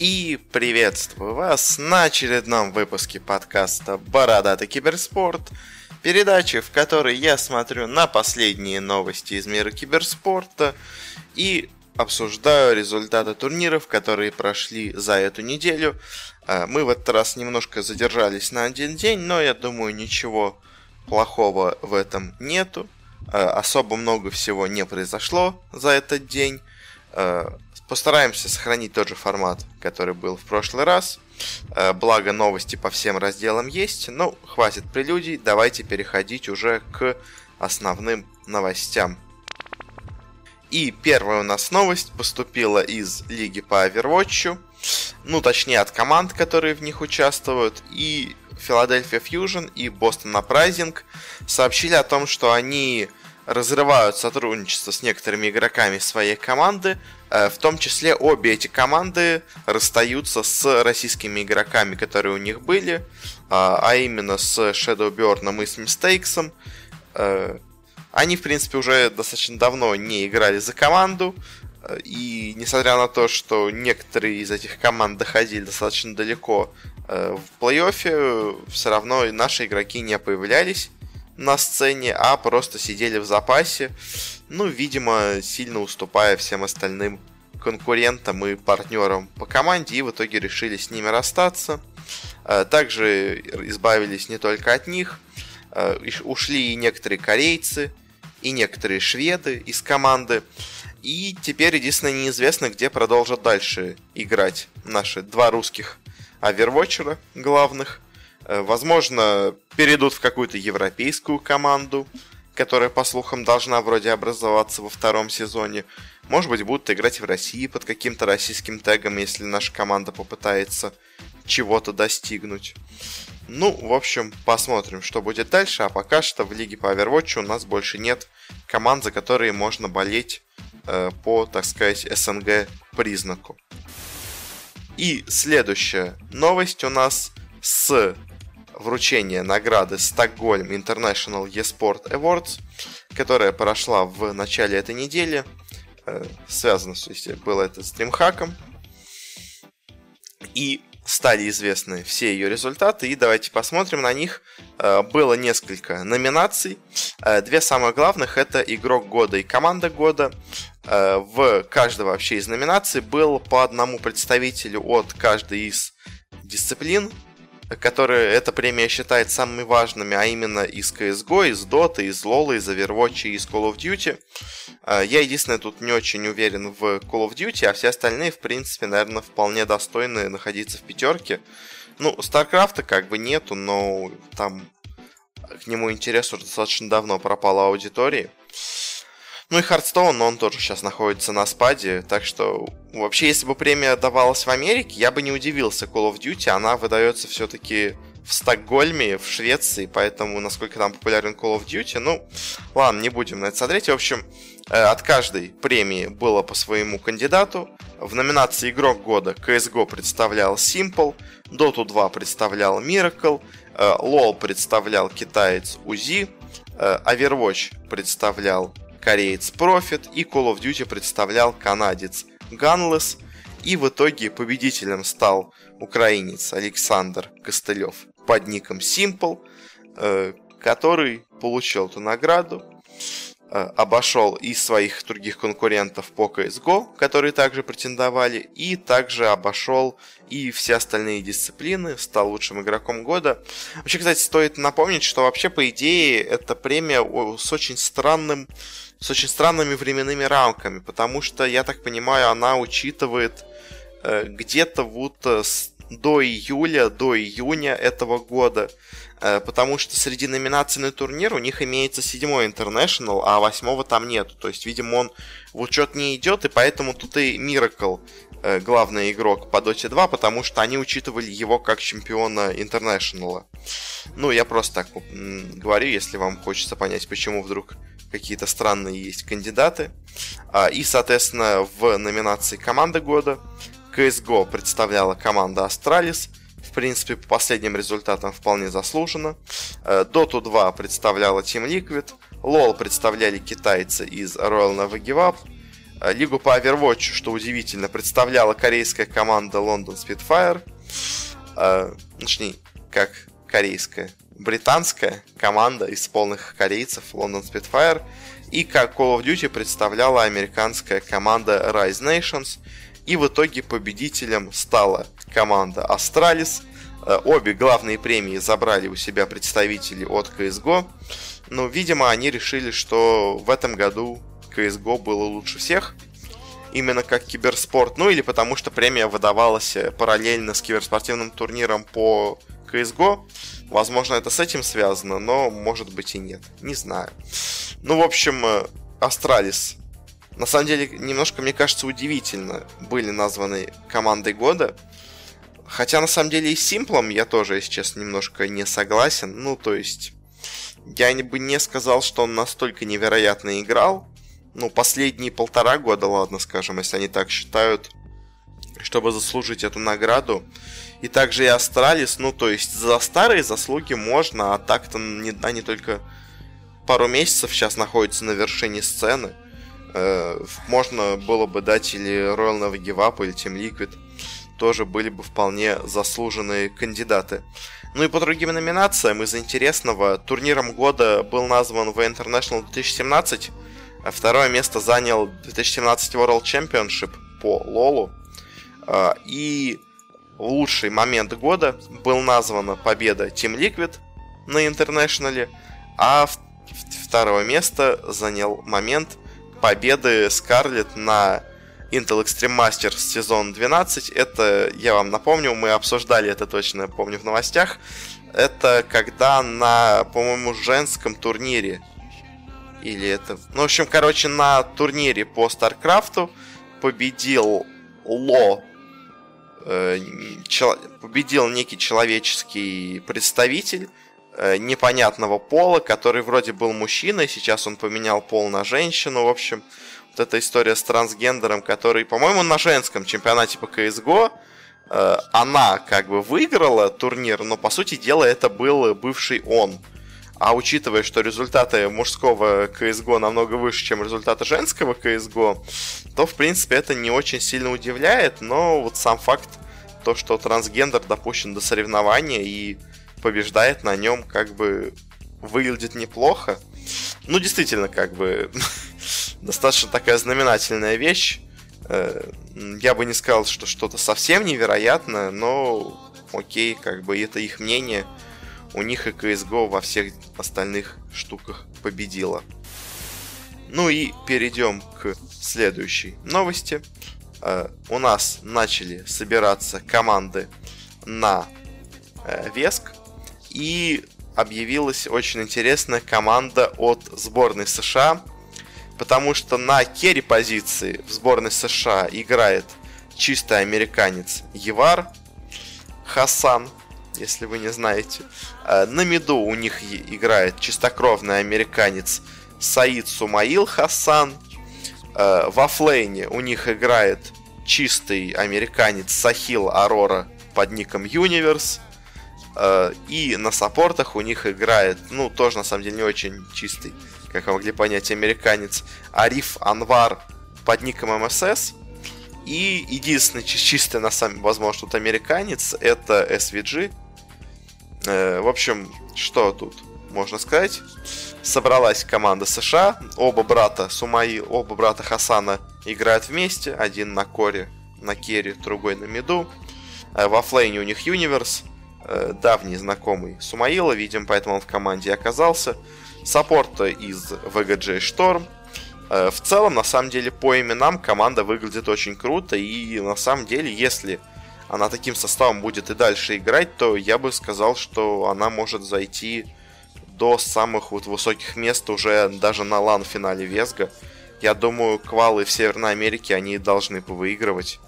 И приветствую вас на очередном выпуске подкаста «Бородатый киберспорт», передачи, в которой я смотрю на последние новости из мира киберспорта и обсуждаю результаты турниров, которые прошли за эту неделю. А, мы в этот раз немножко задержались на один день, но я думаю, ничего плохого в этом нету. А, особо много всего не произошло за этот день. Постараемся сохранить тот же формат, который был в прошлый раз. Благо новости по всем разделам есть. Ну, хватит прелюдий, давайте переходить уже к основным новостям. И первая у нас новость поступила из лиги по Overwatch. Ну, точнее, от команд, которые в них участвуют. И Philadelphia Fusion и Boston Uprising сообщили о том, что они разрывают сотрудничество с некоторыми игроками своей команды. Э, в том числе обе эти команды расстаются с российскими игроками, которые у них были, а, а именно с Shadowburn и с Mistakes. Э, они, в принципе, уже достаточно давно не играли за команду. И несмотря на то, что некоторые из этих команд доходили достаточно далеко э, в плей-оффе, все равно наши игроки не появлялись на сцене, а просто сидели в запасе. Ну, видимо, сильно уступая всем остальным конкурентам и партнерам по команде, и в итоге решили с ними расстаться. Э, также избавились не только от них, э, ушли и некоторые корейцы, и некоторые шведы из команды. И теперь единственное неизвестно, где продолжат дальше играть наши два русских овервотчера главных. Э, возможно, перейдут в какую-то европейскую команду, которая, по слухам, должна вроде образоваться во втором сезоне. Может быть, будут играть в России под каким-то российским тегом, если наша команда попытается чего-то достигнуть. Ну, в общем, посмотрим, что будет дальше. А пока что в лиге по Overwatch у нас больше нет команд, за которые можно болеть э, по, так сказать, СНГ признаку. И следующая новость у нас с вручения награды Stockholm International eSport Awards, которая прошла в начале этой недели. Э, связано, то есть было это с DreamHack. И стали известны все ее результаты, и давайте посмотрим на них. Э, было несколько номинаций. Э, две самых главных это игрок года и команда года. В каждой вообще из номинаций был по одному представителю от каждой из дисциплин которые эта премия считает самыми важными, а именно из CSGO, из Dota, из LoL, из Overwatch и из Call of Duty. А, я единственное тут не очень уверен в Call of Duty, а все остальные, в принципе, наверное, вполне достойны находиться в пятерке. Ну, StarCraft как бы нету, но там к нему интерес уже достаточно давно пропала аудитории. Ну и Хардстоун, он тоже сейчас находится на спаде, так что вообще, если бы премия давалась в Америке, я бы не удивился Call of Duty, она выдается все-таки в Стокгольме, в Швеции, поэтому насколько там популярен Call of Duty, ну, ладно, не будем на это смотреть. В общем, э, от каждой премии было по своему кандидату. В номинации Игрок года CSGO представлял Simple, Dota 2 представлял Miracle, LoL э, представлял китаец Узи, э, Overwatch представлял кореец Profit и Call of Duty представлял канадец Gunless, и в итоге победителем стал украинец Александр Костылев под ником Simple, э, который получил эту награду, обошел и своих других конкурентов по CSGO, которые также претендовали, и также обошел и все остальные дисциплины, стал лучшим игроком года. Вообще, кстати, стоит напомнить, что вообще, по идее, эта премия с очень странным с очень странными временными рамками, потому что, я так понимаю, она учитывает э, где-то вот э, с, до июля, до июня этого года, э, потому что среди номинаций на турнир у них имеется седьмой International, а восьмого там нету, то есть, видимо, он в учет не идет, и поэтому тут и Miracle э, главный игрок по Dota 2, потому что они учитывали его как чемпиона Интернешнала. Ну, я просто так говорю, если вам хочется понять, почему вдруг какие-то странные есть кандидаты. А, и, соответственно, в номинации «Команда года» CSGO представляла команда Astralis. В принципе, по последним результатам вполне заслуженно. Э, Dota 2 представляла Team Liquid. LoL представляли китайцы из Royal Never Give Up. Лигу по Overwatch, что удивительно, представляла корейская команда London Spitfire. Точнее, как корейская, британская команда из полных корейцев London Spitfire. И как Call of Duty представляла американская команда Rise Nations. И в итоге победителем стала команда Astralis. Э, обе главные премии забрали у себя представители от CSGO. Но, видимо, они решили, что в этом году CSGO было лучше всех. Именно как киберспорт. Ну или потому что премия выдавалась параллельно с киберспортивным турниром по CSGO. Возможно, это с этим связано, но может быть и нет. Не знаю. Ну, в общем, Астралис. На самом деле, немножко, мне кажется, удивительно были названы командой года. Хотя, на самом деле, и с Симплом я тоже, если честно, немножко не согласен. Ну, то есть, я бы не сказал, что он настолько невероятно играл. Ну, последние полтора года, ладно, скажем, если они так считают, чтобы заслужить эту награду. И также и Астралис, ну, то есть за старые заслуги можно, а так-то не, они только пару месяцев сейчас находятся на вершине сцены. Э, можно было бы дать или Royal Navy Give или Team Liquid. Тоже были бы вполне заслуженные кандидаты. Ну и по другим номинациям из интересного турниром года был назван в International 2017. А второе место занял 2017 World Championship по Лолу. А, и лучший момент года был названа победа Team Liquid на Интернешнале, а второе место занял момент победы Скарлет на Intel Extreme Masters сезон 12. Это, я вам напомню, мы обсуждали это точно, помню, в новостях. Это когда на, по-моему, женском турнире или это... Ну, в общем, короче, на турнире по Старкрафту победил Ло Э, победил некий человеческий представитель непонятного пола, который вроде был мужчиной, сейчас он поменял пол на женщину, в общем, вот эта история с трансгендером, который, по-моему, на женском чемпионате по CSGO э, она как бы выиграла турнир, но по сути дела это был бывший он. А учитывая, что результаты мужского CSGO намного выше, чем результаты женского CSGO, то, в принципе, это не очень сильно удивляет, но вот сам факт, то, что трансгендер допущен до соревнования и побеждает на нем, как бы выглядит неплохо. Ну, действительно, как бы достаточно такая знаменательная вещь. Э, я бы не сказал, что что-то совсем невероятное, но окей, как бы это их мнение у них и CSGO во всех остальных штуках победила. Ну и перейдем к следующей новости. Uh, у нас начали собираться команды на uh, Веск. И объявилась очень интересная команда от сборной США. Потому что на керри позиции в сборной США играет чистый американец Евар Хасан если вы не знаете. Э, на миду у них играет чистокровный американец Саид Сумаил Хасан. Э, во флейне у них играет чистый американец Сахил Арора под ником Universe. Э, и на саппортах у них играет, ну, тоже на самом деле не очень чистый, как вы могли понять, американец Ариф Анвар под ником МСС. И единственный чистый, на самом возможно, тут американец, это SVG, Э, в общем, что тут можно сказать? Собралась команда США, оба брата Сумаи, оба брата Хасана играют вместе, один на коре, на керри, другой на миду. Э, во флейне у них Юниверс, э, давний знакомый Сумаила, видим, поэтому он в команде оказался. Саппорта из VGJ Storm. В целом, на самом деле, по именам команда выглядит очень круто, и на самом деле, если она таким составом будет и дальше играть, то я бы сказал, что она может зайти до самых вот высоких мест уже даже на лан-финале Весга. Я думаю, квалы в Северной Америке они должны повыигрывать.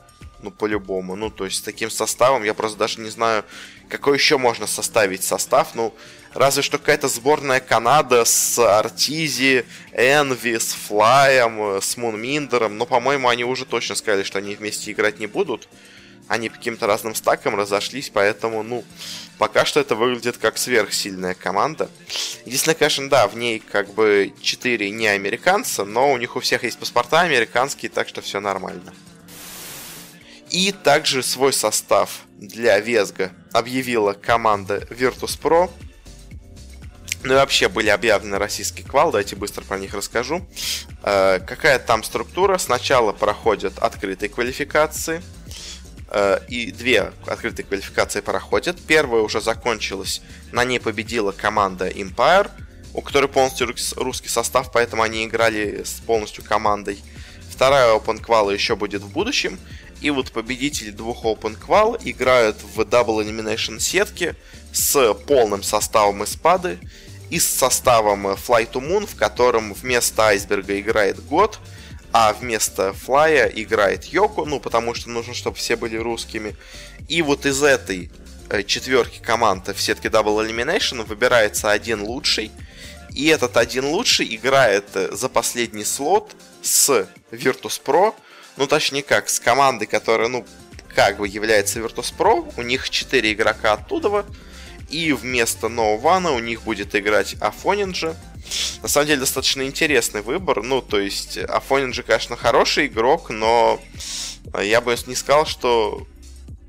Ну, по-любому. Ну, то есть, с таким составом я просто даже не знаю, какой еще можно составить состав. Ну, разве что какая-то сборная Канада с Артизи, Энви, с Флаем, с Мунминдером. Но, по-моему, они уже точно сказали, что они вместе играть не будут. они каким-то разным стакам разошлись, поэтому, ну, пока что это выглядит как сверхсильная команда. Единственное, конечно, да, в ней как бы 4 не американца, но у них у всех есть паспорта американские, так что все нормально. И также свой состав для Везга объявила команда Virtus.pro. Ну и вообще были объявлены российский квал, давайте быстро про них расскажу. Э, какая там структура? Сначала проходят открытые квалификации, э, и две открытые квалификации проходят. Первая уже закончилась, на ней победила команда Empire, у которой полностью русский состав, поэтому они играли с полностью командой. Вторая Open Qual еще будет в будущем. И вот победители двух Open Qual играют в Double Elimination сетки с полным составом Испады и с составом Fly to Moon, в котором вместо Айсберга играет Год, а вместо Флая играет Йоко, ну потому что нужно, чтобы все были русскими. И вот из этой э, четверки команд в сетке Double Elimination выбирается один лучший, и этот один лучший играет э, за последний слот с Virtus.pro, ну точнее как, с командой, которая, ну, как бы является Virtus.pro, у них 4 игрока оттуда, и вместо Ноувана у них будет играть Афонинджа. На самом деле достаточно интересный выбор, ну, то есть Афонинджа, конечно, хороший игрок, но я бы не сказал, что...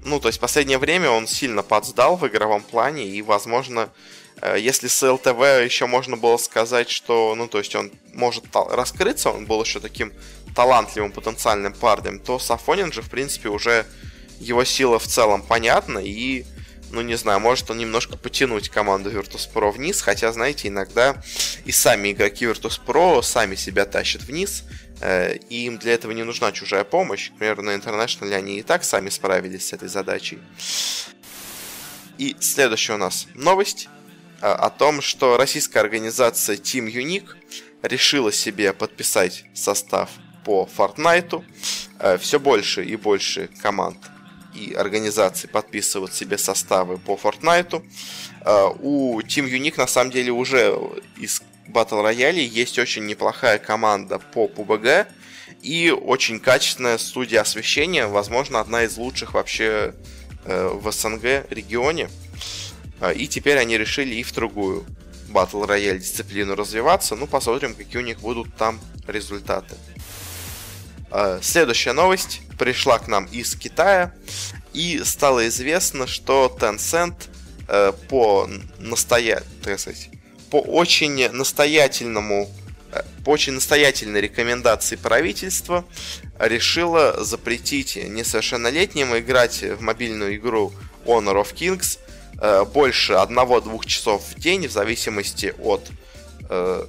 Ну, то есть в последнее время он сильно подсдал в игровом плане, и, возможно, э, если с ЛТВ еще можно было сказать, что, ну, то есть он может раскрыться, он был еще таким талантливым потенциальным парнем, то Сафонин же, в принципе, уже его сила в целом понятна, и, ну, не знаю, может он немножко потянуть команду Virtus.pro вниз, хотя, знаете, иногда и сами игроки Virtus.pro сами себя тащат вниз, э, и им для этого не нужна чужая помощь. Например, на International они и так сами справились с этой задачей. И следующая у нас новость э, о том, что российская организация Team Unique решила себе подписать состав по Fortnite. Э, Все больше и больше команд и организаций подписывают себе составы по Fortnite. Э, у Team Unique на самом деле уже из Battle Royale есть очень неплохая команда по PUBG и очень качественная студия освещения, возможно, одна из лучших вообще э, в СНГ регионе. И теперь они решили и в другую Battle Royale дисциплину развиваться. Ну, посмотрим, какие у них будут там результаты. Э, следующая новость. Пришла к нам из Китая, и стало известно, что Tencent э, по настоя... по очень настоятельному э, по очень настоятельной рекомендации правительства решила запретить несовершеннолетним играть в мобильную игру Honor of Kings больше 1-2 часов в день в зависимости от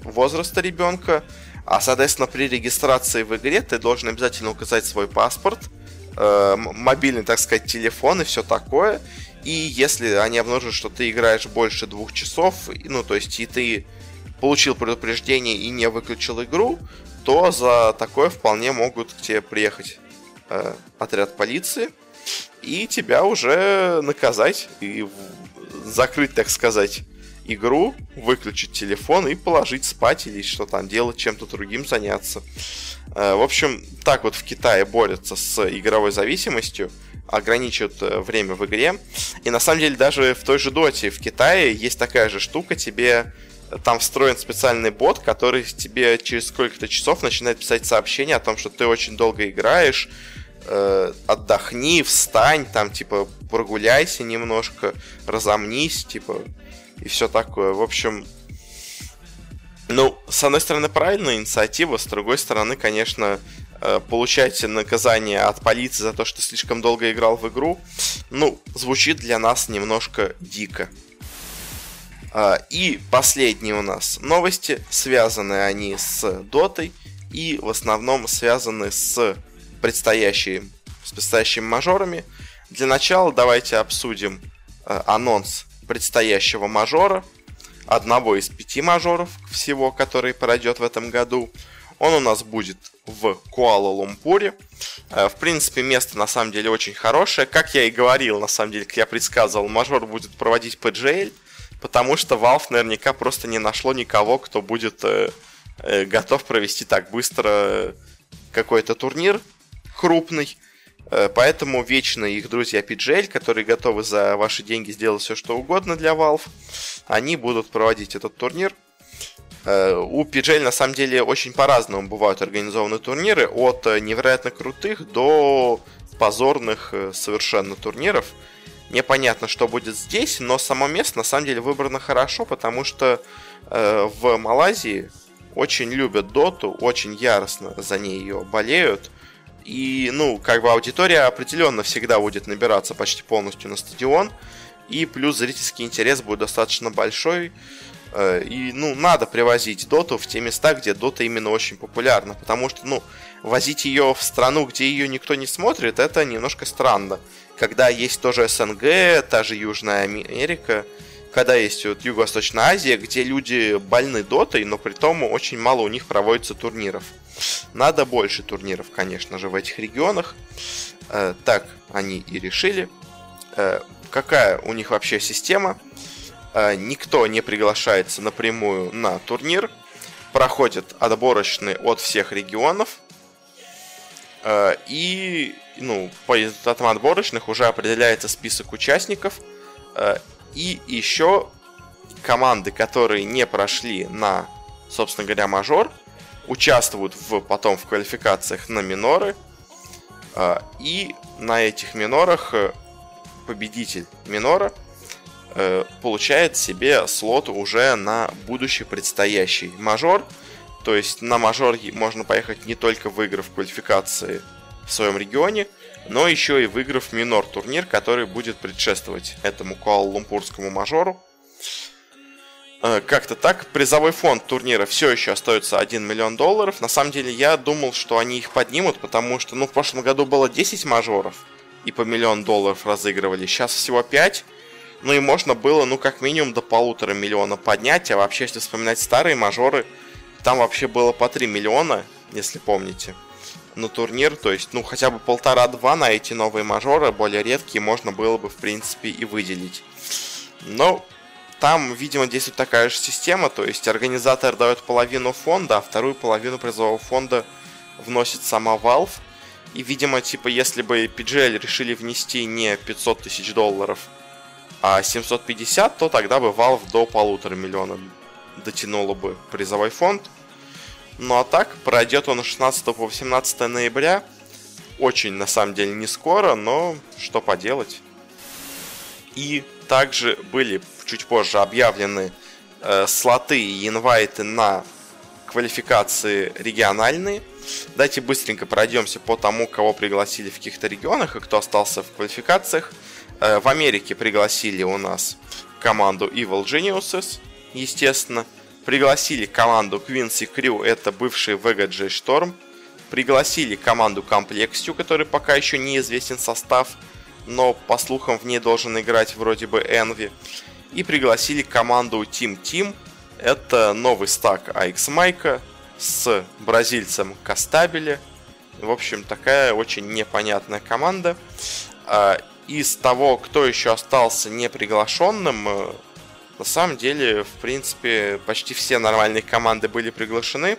возраста ребенка а, соответственно, при регистрации в игре ты должен обязательно указать свой паспорт, э, мобильный, так сказать, телефон и все такое. И если они обнаружат, что ты играешь больше двух часов, ну, то есть и ты получил предупреждение и не выключил игру, то за такое вполне могут к тебе приехать э, отряд полиции и тебя уже наказать и закрыть, так сказать, игру, выключить телефон и положить спать или что там делать, чем-то другим заняться. Э, в общем, так вот в Китае борются с игровой зависимостью, ограничивают э, время в игре. И на самом деле даже в той же доте в Китае есть такая же штука, тебе э, там встроен специальный бот, который тебе через сколько-то часов начинает писать сообщение о том, что ты очень долго играешь, э, отдохни, встань, там, типа, прогуляйся немножко, разомнись, типа, и все такое. В общем, ну, с одной стороны, правильная инициатива, с другой стороны, конечно, э, получать наказание от полиции за то, что слишком долго играл в игру, ну, звучит для нас немножко дико. А, и последние у нас новости, связаны они с дотой и в основном связаны с предстоящими, с предстоящими мажорами. Для начала давайте обсудим э, анонс предстоящего мажора, одного из пяти мажоров всего, который пройдет в этом году. Он у нас будет в Куала-Лумпуре. Э, в принципе, место на самом деле очень хорошее. Как я и говорил, на самом деле, как я предсказывал, мажор будет проводить PGL, потому что Valve наверняка просто не нашло никого, кто будет э, э, готов провести так быстро какой-то турнир крупный. Э, поэтому вечно их друзья PGL, которые готовы за ваши деньги сделать все, что угодно для Valve, они будут проводить этот турнир. Э, у PGL на самом деле очень по-разному бывают организованы турниры, от невероятно крутых до позорных совершенно турниров. Непонятно, что будет здесь, но само место на самом деле выбрано хорошо, потому что э, в Малайзии очень любят доту, очень яростно за ней ее болеют. И, ну, как бы аудитория определенно всегда будет набираться почти полностью на стадион. И плюс зрительский интерес будет достаточно большой. Э, и, ну, надо привозить доту в те места, где дота именно очень популярна. Потому что, ну, возить ее в страну, где ее никто не смотрит, это немножко странно. Когда есть тоже СНГ, та же Южная Америка, когда есть вот Юго-Восточная Азия, где люди больны дотой, но при том очень мало у них проводится турниров. Надо больше турниров, конечно же, в этих регионах. Э, так они и решили. Э, какая у них вообще система? Э, никто не приглашается напрямую на турнир. Проходят отборочные от всех регионов. И ну, по результатам отборочных уже определяется список участников. И еще команды, которые не прошли на, собственно говоря, мажор, участвуют в, потом в квалификациях на миноры. Э, и на этих минорах победитель минора получает себе слот уже на будущий предстоящий мажор – то есть на мажор можно поехать не только выиграв квалификации в своем регионе, но еще и выиграв минор турнир, который будет предшествовать этому Куала-Лумпурскому мажору. Э, как-то так. Призовой фонд турнира все еще остается 1 миллион долларов. На самом деле я думал, что они их поднимут, потому что ну, в прошлом году было 10 мажоров и по миллион долларов разыгрывали. Сейчас всего 5. Ну и можно было, ну, как минимум до полутора миллиона поднять. А вообще, если вспоминать старые мажоры, там вообще было по 3 миллиона, если помните, на турнир. То есть, ну, хотя бы полтора-два на эти новые мажоры, более редкие, можно было бы, в принципе, и выделить. Но там, видимо, действует такая же система, то есть организатор дает половину фонда, а вторую половину призового фонда вносит сама Valve. И, видимо, типа, если бы PGL решили внести не 500 тысяч долларов, а 750, то тогда бы Valve до полутора миллионов дотянуло бы призовой фонд. Ну а так, пройдет он 16 по 18 ноября. Очень, на самом деле, не скоро, но что поделать. И также были чуть позже объявлены э, слоты и инвайты на квалификации региональные. Давайте быстренько пройдемся по тому, кого пригласили в каких-то регионах и кто остался в квалификациях. Э, в Америке пригласили у нас команду Evil Geniuses естественно. Пригласили команду Quincy Crew, это бывший VGJ Storm. Пригласили команду Комплексию, который пока еще неизвестен состав, но по слухам в ней должен играть вроде бы Envy. И пригласили команду Team Team, это новый стак AX Майка с бразильцем Кастабеле. В общем, такая очень непонятная команда. А, из того, кто еще остался неприглашенным, э, на самом деле, в принципе, почти все нормальные команды были приглашены.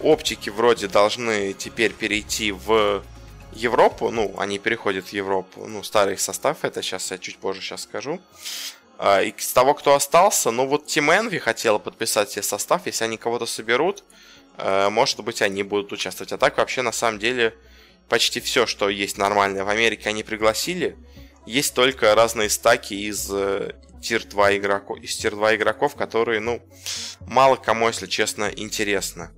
Оптики вроде должны теперь перейти в Европу. Ну, они переходят в Европу. Ну, старый состав, это сейчас я чуть позже сейчас скажу. А, и с того, кто остался, ну вот Team Envy хотела подписать себе состав. Если они кого-то соберут, э, может быть, они будут участвовать. А так, вообще, на самом деле, почти все, что есть нормальное в Америке, они пригласили. Есть только разные стаки из э, тир 2 игроков, из тир 2 игроков, которые, ну, мало кому, если честно, интересно.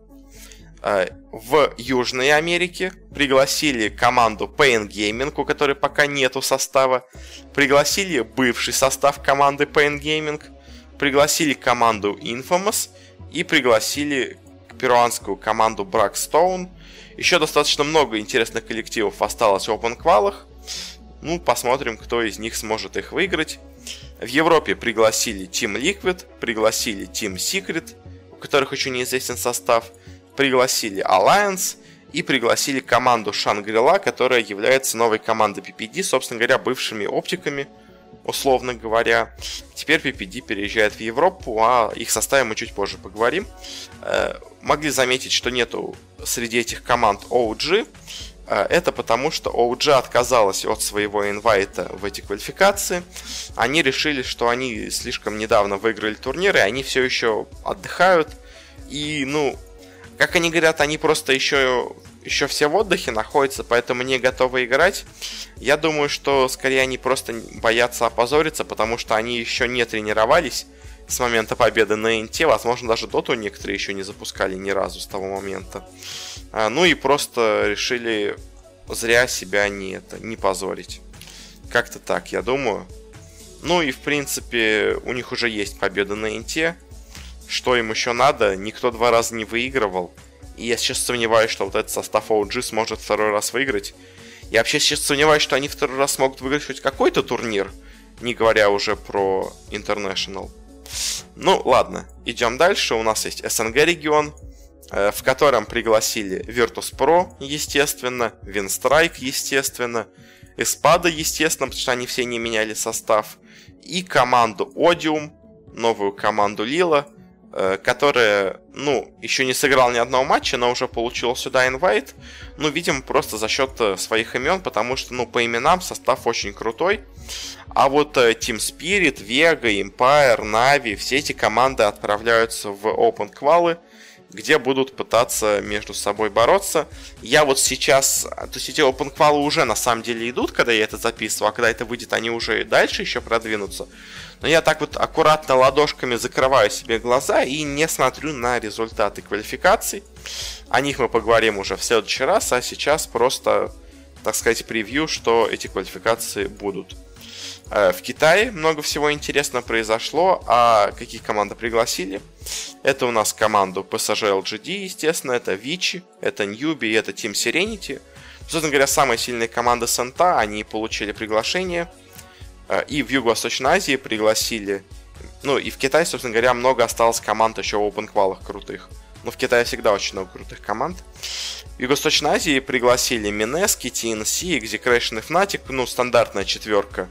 Э, в Южной Америке пригласили команду Pain Gaming, у которой пока нету состава. Пригласили бывший состав команды Pain Gaming. Пригласили команду Infamous. И пригласили перуанскую команду Blackstone. Еще достаточно много интересных коллективов осталось в Open Qual'ах. Ну, посмотрим, кто из них сможет их выиграть. В Европе пригласили Team Liquid, пригласили Team Secret, у которых еще неизвестен состав, пригласили Alliance и пригласили команду Shangri-La, которая является новой командой PPD, собственно говоря, бывшими оптиками, условно говоря. Теперь PPD переезжает в Европу, а их составе мы чуть позже поговорим. Э, могли заметить, что нету среди этих команд OG, Э, это потому, что OG отказалась от своего инвайта в эти квалификации. Они решили, что они слишком недавно выиграли турниры, и они все еще отдыхают. И, ну, как они говорят, они просто еще, еще все в отдыхе находятся, поэтому не готовы играть. Я думаю, что скорее они просто боятся опозориться, потому что они еще не тренировались с момента победы на НТ. Возможно, даже доту некоторые еще не запускали ни разу с того момента. А, ну и просто решили зря себя не, это, не позорить. Как-то так, я думаю. Ну и в принципе у них уже есть победа на Инте. Что им еще надо? Никто два раза не выигрывал. И я сейчас сомневаюсь, что вот этот состав OG сможет второй раз выиграть. Я вообще сейчас сомневаюсь, что они второй раз смогут выиграть хоть какой-то турнир, не говоря уже про International. Ну, ладно, идем дальше. У нас есть СНГ регион, Э, в котором пригласили Virtus Pro, естественно, Winstrike, естественно, Espada, естественно, потому что они все не меняли состав, и команду Odium, новую команду Лила, э, которая, ну, еще не сыграл ни одного матча, но уже получил сюда инвайт. Ну, видимо, просто за счет э, своих имен, потому что, ну, по именам состав очень крутой. А вот Team Spirit, Vega, Empire, Na'Vi, все эти команды отправляются в Open Quali где будут пытаться между собой бороться. Я вот сейчас, то есть эти open qual уже на самом деле идут, когда я это записываю, а когда это выйдет, они уже дальше еще продвинутся. Но я так вот аккуратно ладошками закрываю себе глаза и не смотрю на результаты квалификаций. О них мы поговорим уже в следующий раз, а сейчас просто, так сказать, превью, что эти квалификации будут. Э, в Китае много всего интересного произошло, а какие команды пригласили? Это у нас команду PSG LGD, естественно, это Вичи, это Ньюби, это Team Serenity. Собственно говоря, самые сильные команды Сента, они получили приглашение. Э, и в Юго-Восточной Азии пригласили... Ну, и в Китае, собственно говоря, много осталось команд еще в опенквалах крутых. Но в Китае всегда очень много крутых команд. В Юго-Восточной Азии пригласили Минески, TNC, Execration и Fnatic, ну, стандартная четверка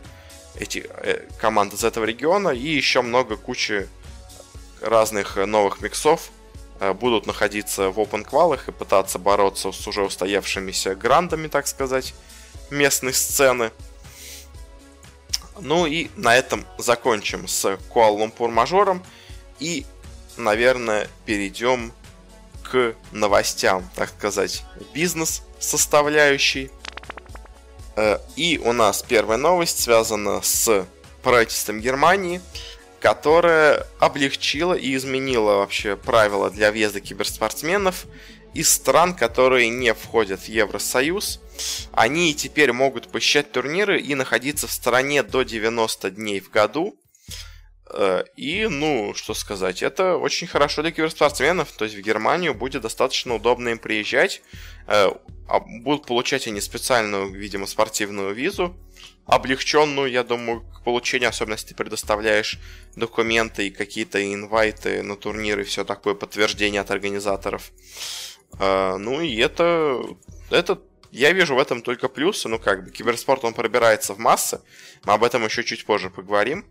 эти э, команды из этого региона и еще много кучи разных новых миксов э, будут находиться в open квалах и пытаться бороться с уже устоявшимися грандами, так сказать, местной сцены. Ну и на этом закончим с Куала-Лумпур мажором и, наверное, перейдем к новостям, так сказать, бизнес составляющей. Э, и у нас первая новость связана с правительством Германии, которое облегчило и изменило вообще правила для въезда киберспортсменов из стран, которые не входят в Евросоюз. Они теперь могут посещать турниры и находиться в стране до 90 дней в году. Э, и, ну, что сказать, это очень хорошо для киберспортсменов. То есть в Германию будет достаточно удобно им приезжать. Э, а будут получать они специальную, видимо, спортивную визу, облегченную, я думаю, к получению, особенно если ты предоставляешь документы и какие-то инвайты на турниры, все такое подтверждение от организаторов. Э, ну и это, это я вижу в этом только плюсы. Ну, как бы, киберспорт, он пробирается в массы. Мы об этом еще чуть позже поговорим.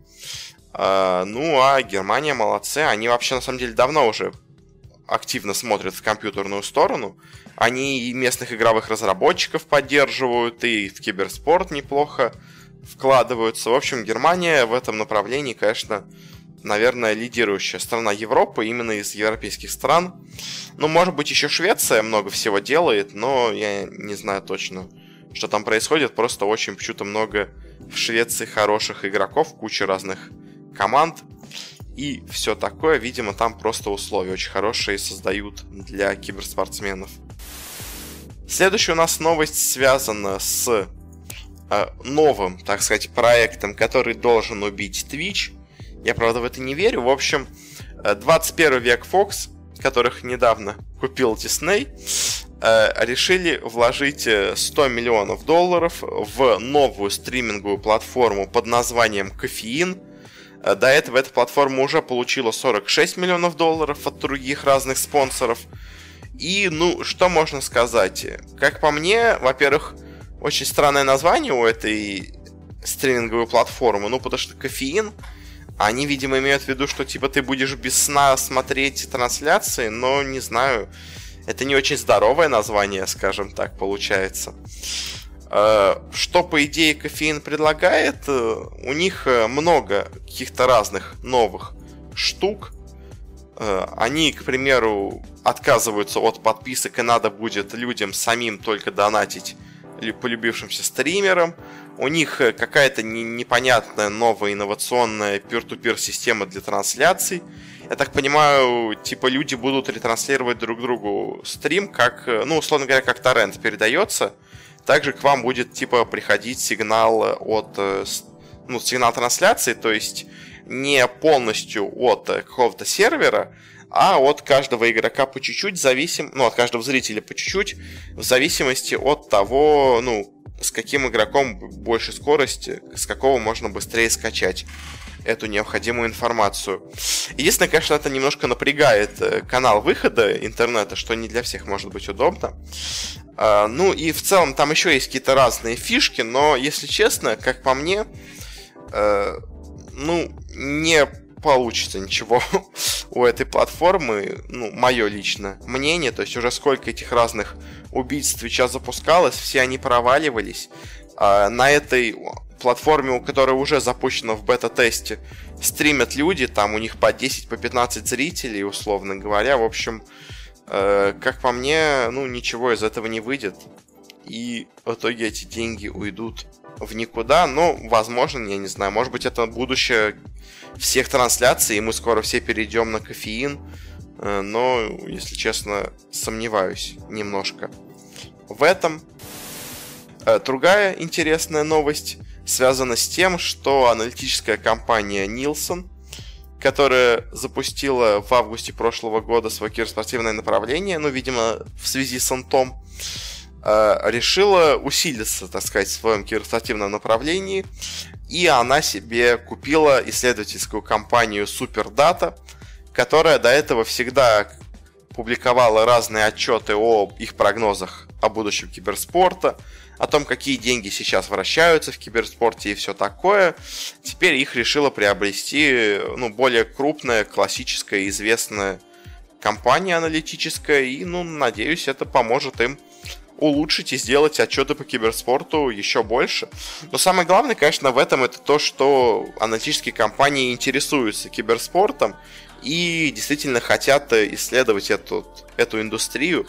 А, ну, а Германия молодцы. Они вообще, на самом деле, давно уже активно смотрят в компьютерную сторону. Они и местных игровых разработчиков поддерживают, и в киберспорт неплохо вкладываются. В общем, Германия в этом направлении, конечно, наверное, лидирующая страна Европы, именно из европейских стран. Ну, может быть, еще Швеция много всего делает, но я не знаю точно, что там происходит. Просто очень почему-то много в Швеции хороших игроков, куча разных команд и все такое. Видимо, там просто условия очень хорошие создают для киберспортсменов. Следующая у нас новость связана с э, новым, так сказать, проектом, который должен убить Twitch. Я, правда, в это не верю. В общем, 21 э, век Fox, которых недавно купил Disney, э, решили вложить 100 миллионов долларов в новую стриминговую платформу под названием Кофеин – Э, до этого эта платформа уже получила 46 миллионов долларов от других разных спонсоров. И, ну, что можно сказать? Как по мне, во-первых, очень странное название у этой стриминговой платформы, ну, потому что кофеин, они, видимо, имеют в виду, что, типа, ты будешь без сна смотреть трансляции, но, не знаю, Это не очень здоровое название, скажем так, получается. Э, что, по идее, кофеин предлагает? Э, у них э, много каких-то разных новых штук. Они, к примеру, отказываются от подписок, и надо будет людям самим только донатить полюбившимся стримерам. У них какая-то непонятная новая инновационная peer-to-peer система для трансляций. Я так понимаю, типа люди будут ретранслировать друг другу стрим, как, ну, условно говоря, как торрент передается – также к вам будет типа приходить сигнал от э, ну, сигнал трансляции, то есть не полностью от э, какого-то сервера, а от каждого игрока по чуть-чуть, зависим, ну, от каждого зрителя по чуть-чуть, в зависимости от того, ну, с каким игроком больше скорости, с какого можно быстрее скачать эту необходимую информацию. Единственное, конечно, это немножко напрягает э, канал выхода интернета, что не для всех может быть удобно. А, ну и в целом там еще есть какие-то разные фишки, но, если честно, как по мне, э, ну, не получится ничего у этой платформы, ну, мое личное мнение, то есть уже сколько этих разных убийств сейчас запускалось, все они проваливались. А на этой платформе, у которой уже запущена в бета-тесте, стримят люди, там у них по 10, по 15 зрителей, условно говоря. В общем, э, как по мне, ну, ничего из этого не выйдет. И в итоге эти деньги уйдут в никуда. Но, возможно, я не знаю, может быть, это будущее всех трансляций, и мы скоро все перейдем на кофеин. Э, но, если честно, сомневаюсь немножко в этом. Э, другая интересная новость связана с тем, что аналитическая компания Nielsen, которая запустила в августе прошлого года свое киберспортивное направление, ну, видимо, в связи с Антом, э, решила усилиться, так сказать, в своем киберспортивном направлении, и она себе купила исследовательскую компанию SuperData, которая до этого всегда публиковала разные отчеты о их прогнозах о будущем киберспорта, о том, какие деньги сейчас вращаются в киберспорте и все такое. Теперь их решила приобрести ну, более крупная, классическая, известная компания аналитическая. И, ну, надеюсь, это поможет им улучшить и сделать отчеты по киберспорту еще больше. Но самое главное, конечно, в этом это то, что аналитические компании интересуются киберспортом и действительно хотят исследовать эту, эту индустрию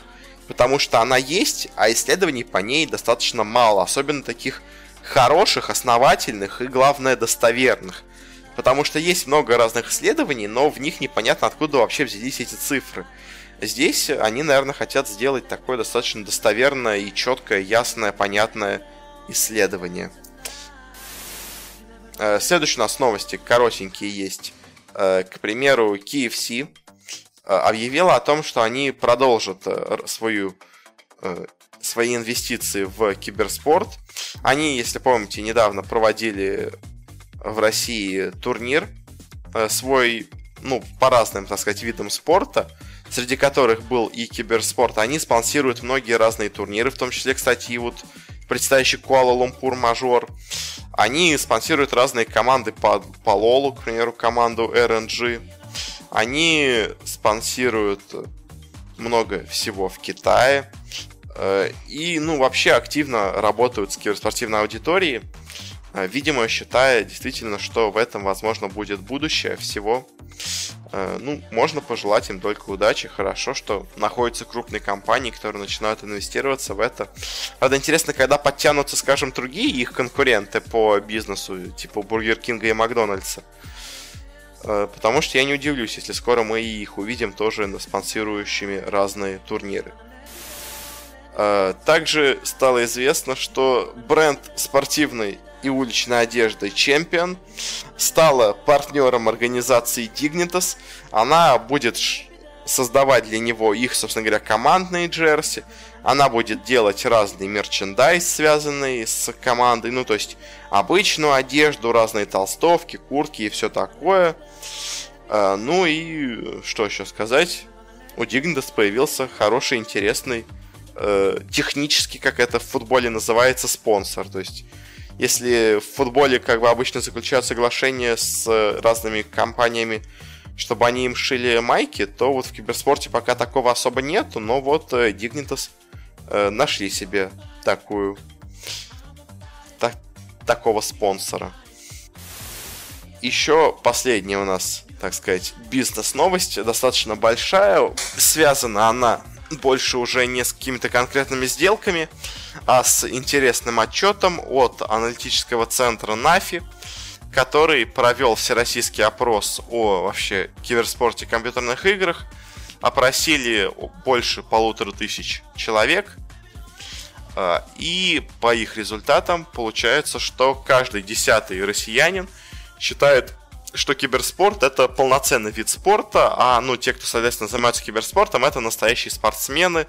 потому что она есть, а исследований по ней достаточно мало, особенно таких хороших, основательных и, главное, достоверных. Потому что есть много разных исследований, но в них непонятно, откуда вообще взялись эти цифры. Здесь они, наверное, хотят сделать такое достаточно достоверное и четкое, ясное, понятное исследование. Э, следующие у нас новости коротенькие есть. Э, к примеру, KFC объявила о том, что они продолжат э, свою, э, свои инвестиции в киберспорт. Они, если помните, недавно проводили в России турнир свой, ну, по разным, так сказать, видам спорта, среди которых был и киберспорт. Они спонсируют многие разные турниры, в том числе, кстати, и вот предстоящий Куала-Лумпур мажор. Они спонсируют разные команды по, по Лолу, к примеру, команду RNG. Они спонсируют много всего в Китае. Э, и, ну, вообще активно работают с киберспортивной аудиторией. Э, видимо, считая действительно, что в этом, возможно, будет будущее всего. Э, ну, можно пожелать им только удачи. Хорошо, что находятся крупные компании, которые начинают инвестироваться в это. Правда, интересно, когда подтянутся, скажем, другие их конкуренты по бизнесу, типа Бургер Кинга и Макдональдса. Э, потому что я не удивлюсь, если скоро мы их увидим тоже спонсирующими разные турниры. Э, также стало известно, что бренд спортивной и уличной одежды Champion стала партнером организации Dignitas. Она будет создавать для него их, собственно говоря, командные джерси. Она будет делать разный мерчендайз, связанный с командой. Ну, то есть обычную одежду, разные толстовки, куртки и все такое. А, ну и что еще сказать? У Dignitas появился хороший, интересный, э, технически, как это в футболе называется, спонсор. То есть, если в футболе как бы обычно заключают соглашения с разными компаниями, чтобы они им шили майки, то вот в киберспорте пока такого особо нету, но вот э, Dignitas э, нашли себе такую так, такого спонсора. Еще последняя у нас, так сказать, бизнес-новость, достаточно большая. Связана она больше уже не с какими-то конкретными сделками, а с интересным отчетом от аналитического центра НАФИ, который провел всероссийский опрос о вообще киберспорте и компьютерных играх. Опросили больше полутора тысяч человек. А, и по их результатам получается, что каждый десятый россиянин считает что киберспорт это полноценный вид спорта, а ну те, кто, соответственно, занимаются киберспортом, это настоящие спортсмены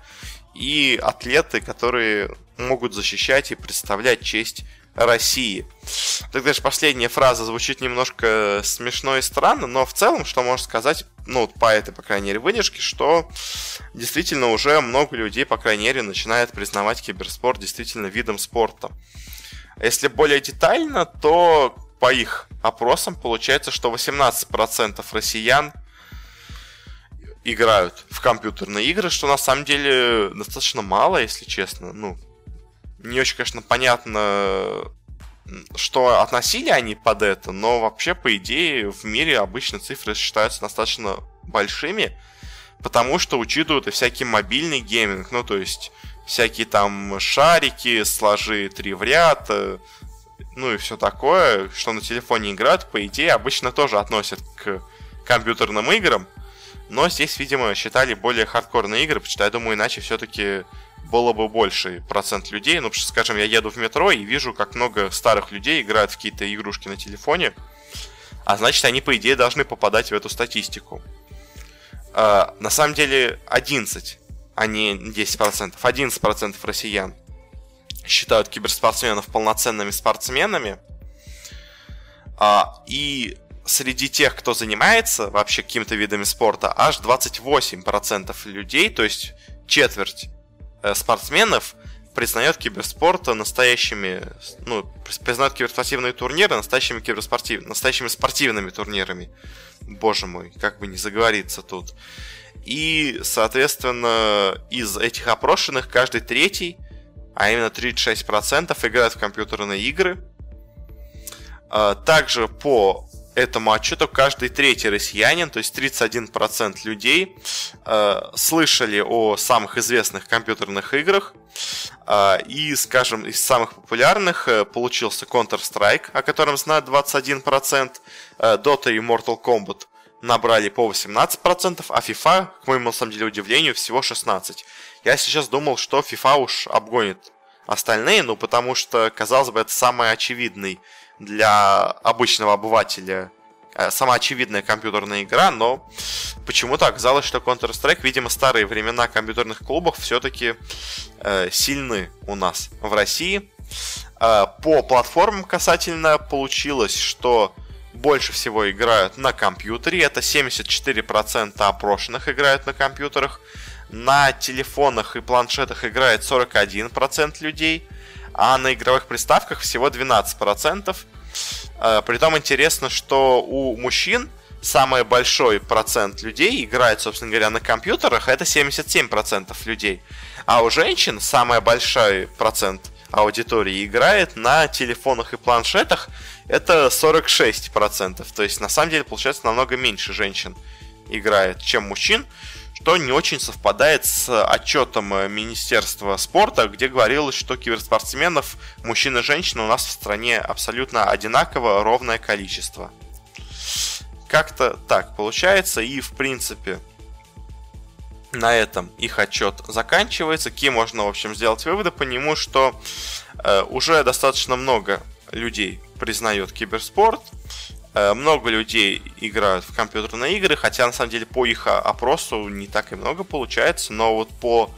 и атлеты, которые могут защищать и представлять честь России. Тогда же последняя фраза звучит немножко смешно и странно, но в целом, что можно сказать, ну, по этой, по крайней мере, выдержке, что действительно уже много людей, по крайней мере, начинает признавать киберспорт действительно видом спорта. Если более детально, то по их опросам получается, что 18% россиян играют в компьютерные игры, что на самом деле достаточно мало, если честно. Ну, не очень, конечно, понятно, что относили они под это, но вообще, по идее, в мире обычно цифры считаются достаточно большими, потому что учитывают и всякий мобильный гейминг, ну, то есть всякие там шарики, сложи три в ряд, э, ну и все такое, что на телефоне играют, по идее, обычно тоже относят к компьютерным играм. Но здесь, видимо, считали более хардкорные игры, потому что я думаю, иначе все-таки было бы больше процент людей. Ну, скажем, я еду в метро и вижу, как много старых людей играют в какие-то игрушки на телефоне. А значит, они, по идее, должны попадать в эту статистику. А, на самом деле 11, а не 10%. 11% россиян считают киберспортсменов полноценными спортсменами. А, и среди тех, кто занимается вообще какими-то видами спорта, аж 28% людей, то есть четверть э, спортсменов признает киберспорт настоящими, ну, признают киберспортивные турниры настоящими киберспортив, настоящими спортивными турнирами. Боже мой, как бы не заговориться тут. И, соответственно, из этих опрошенных каждый третий а именно 36% играют в компьютерные игры. А, также по этому отчету каждый третий россиянин, то есть 31% людей, а, слышали о самых известных компьютерных играх. А, и, скажем, из самых популярных э, получился Counter-Strike, о котором знает 21%, Dota и Mortal Kombat набрали по 18%, а FIFA, к моему, на самом деле, удивлению, всего 16%. Я сейчас думал, что FIFA уж обгонит остальные, ну потому что, казалось бы, это самый очевидный для обычного обывателя э, самая очевидная компьютерная игра, но почему-то оказалось, что Counter-Strike, видимо, старые времена компьютерных клубов все-таки э, сильны у нас в России. Э, по платформам касательно получилось, что больше всего играют на компьютере, это 74% опрошенных играют на компьютерах, на телефонах и планшетах играет 41% людей, а на игровых приставках всего 12%. Э, притом интересно, что у мужчин самый большой процент людей играет, собственно говоря, на компьютерах, это 77% людей. А у женщин самый большой процент аудитории играет на телефонах и планшетах, это 46%. То есть, на самом деле, получается, намного меньше женщин играет, чем мужчин что не очень совпадает с отчетом э, Министерства спорта, где говорилось, что киберспортсменов, мужчин и женщин у нас в стране абсолютно одинаково ровное количество. Как-то так получается, и в принципе на этом их отчет заканчивается. Какие можно, в общем, сделать выводы по нему, что э, уже достаточно много людей признает киберспорт, Э, много людей играют в компьютерные игры, хотя на самом деле по их опросу не так и много получается, но вот по,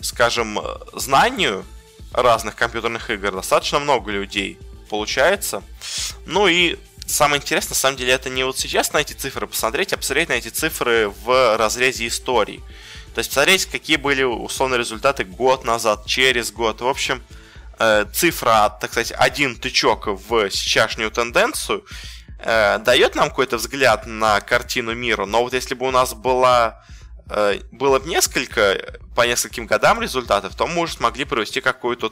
скажем, знанию разных компьютерных игр достаточно много людей получается. Ну и самое интересное, на самом деле, это не вот сейчас на эти цифры посмотреть, а посмотреть на эти цифры в разрезе истории. То есть посмотреть, какие были условные результаты год назад, через год. В общем, э, цифра, так сказать, один тычок в сейчасшнюю тенденцию э, дает нам какой-то взгляд на картину мира, но вот если бы у нас была э, было бы несколько, по нескольким годам результатов, то мы уже смогли провести какой-то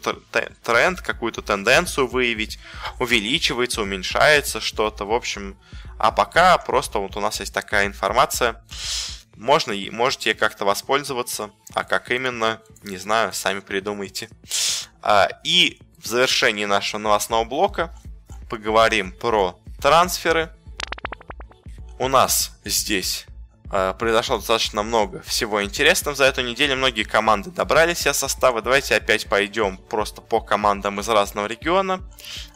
тренд, какую-то тенденцию выявить, увеличивается, уменьшается что-то, в общем. А пока просто вот у нас есть такая информация, можно, можете как-то воспользоваться, а как именно, не знаю, сами придумайте. А, и в завершении нашего новостного блока поговорим про трансферы. У нас здесь э, произошло достаточно много всего интересного за эту неделю. Многие команды добрали себе составы. Давайте опять пойдем просто по командам из разного региона.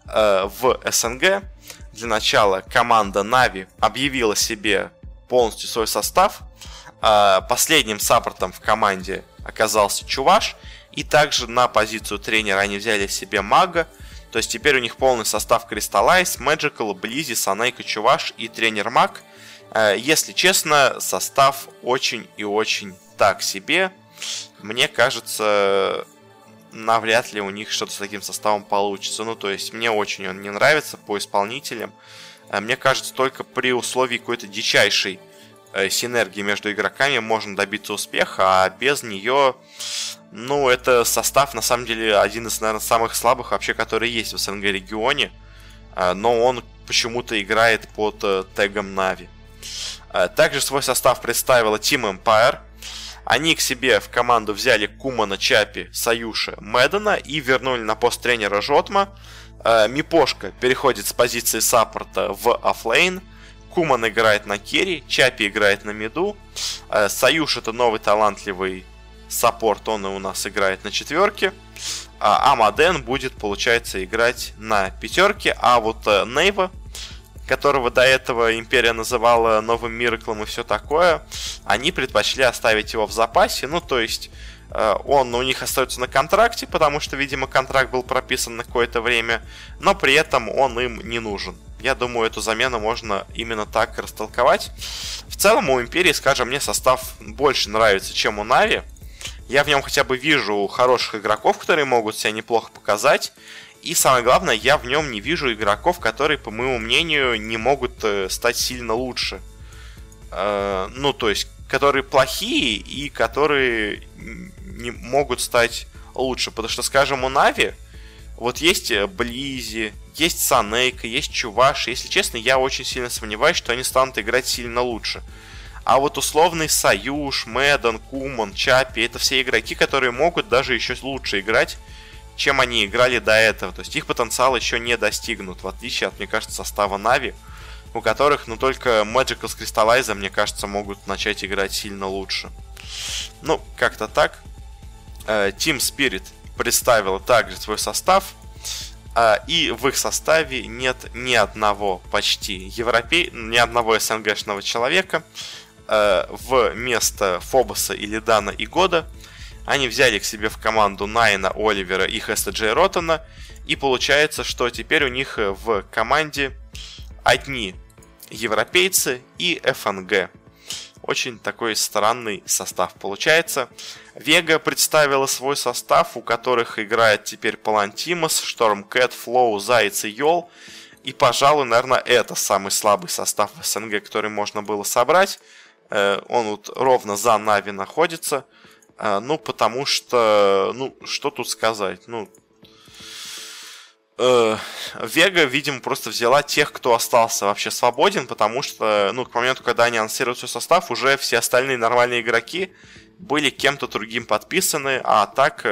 Э, в СНГ для начала команда Нави объявила себе полностью свой состав. Э, последним саппортом в команде оказался Чуваш. И также на позицию тренера они взяли себе Мага. То есть теперь у них полный состав Crystallize, Magical, Близи, Санейка, Чуваш и тренер Маг. Э, если честно, состав очень и очень так себе. Мне кажется, навряд ли у них что-то с таким составом получится. Ну, то есть, мне очень он не нравится по исполнителям. Э, мне кажется, только при условии какой-то дичайшей э, синергии между игроками можно добиться успеха, а без нее ну, это состав, на самом деле, один из, наверное, самых слабых вообще, который есть в СНГ регионе. А, но он почему-то играет под э, тегом Navi. А, также свой состав представила Team Empire. Они к себе в команду взяли Кумана, Чапи, Саюша, Медана и вернули на пост тренера Жотма. А, Мипошка переходит с позиции саппорта в оффлейн. Куман играет на керри, Чапи играет на миду. Саюш это новый талантливый саппорт, он у нас играет на четверке. А Амаден будет, получается, играть на пятерке. А вот э, Нейва, которого до этого Империя называла новым Мираклом и все такое, они предпочли оставить его в запасе. Ну, то есть, э, он у них остается на контракте, потому что, видимо, контракт был прописан на какое-то время, но при этом он им не нужен. Я думаю, эту замену можно именно так растолковать. В целом у Империи, скажем, мне состав больше нравится, чем у Нави. Я в нем хотя бы вижу хороших игроков, которые могут себя неплохо показать. И самое главное, я в нем не вижу игроков, которые, по моему мнению, не могут э, стать сильно лучше. Э, ну, то есть, которые плохие и которые не могут стать лучше. Потому что, скажем, у Нави вот есть э, Близи, есть Санейка, есть Чуваш. Если честно, я очень сильно сомневаюсь, что они станут играть сильно лучше. А вот условный Союз, Мэддон, Куман, Чапи, это все игроки, которые могут даже еще лучше играть, чем они играли до этого. То есть их потенциал еще не достигнут, в отличие от, мне кажется, состава Нави, у которых, ну, только Magical с Crystallize, мне кажется, могут начать играть сильно лучше. Ну, как-то так. Э, Team Spirit представила также свой состав. Э, и в их составе нет ни одного почти европей, ни одного СНГшного человека э, вместо Фобоса или Дана и Года они взяли к себе в команду Найна, Оливера и Хеста Джей Роттона. И получается, что теперь у них в команде одни европейцы и ФНГ. Очень такой странный состав получается. Вега представила свой состав, у которых играет теперь Палантимос, Штормкэт, Флоу, Заяц и Йол. И, пожалуй, наверное, это самый слабый состав СНГ, который можно было собрать. Э, он вот ровно за Нави находится. Э, ну, потому что, ну, что тут сказать? Ну, э, Вега, видимо, просто взяла тех, кто остался вообще свободен, потому что, ну, к моменту, когда они анонсируют свой состав, уже все остальные нормальные игроки были кем-то другим подписаны, а так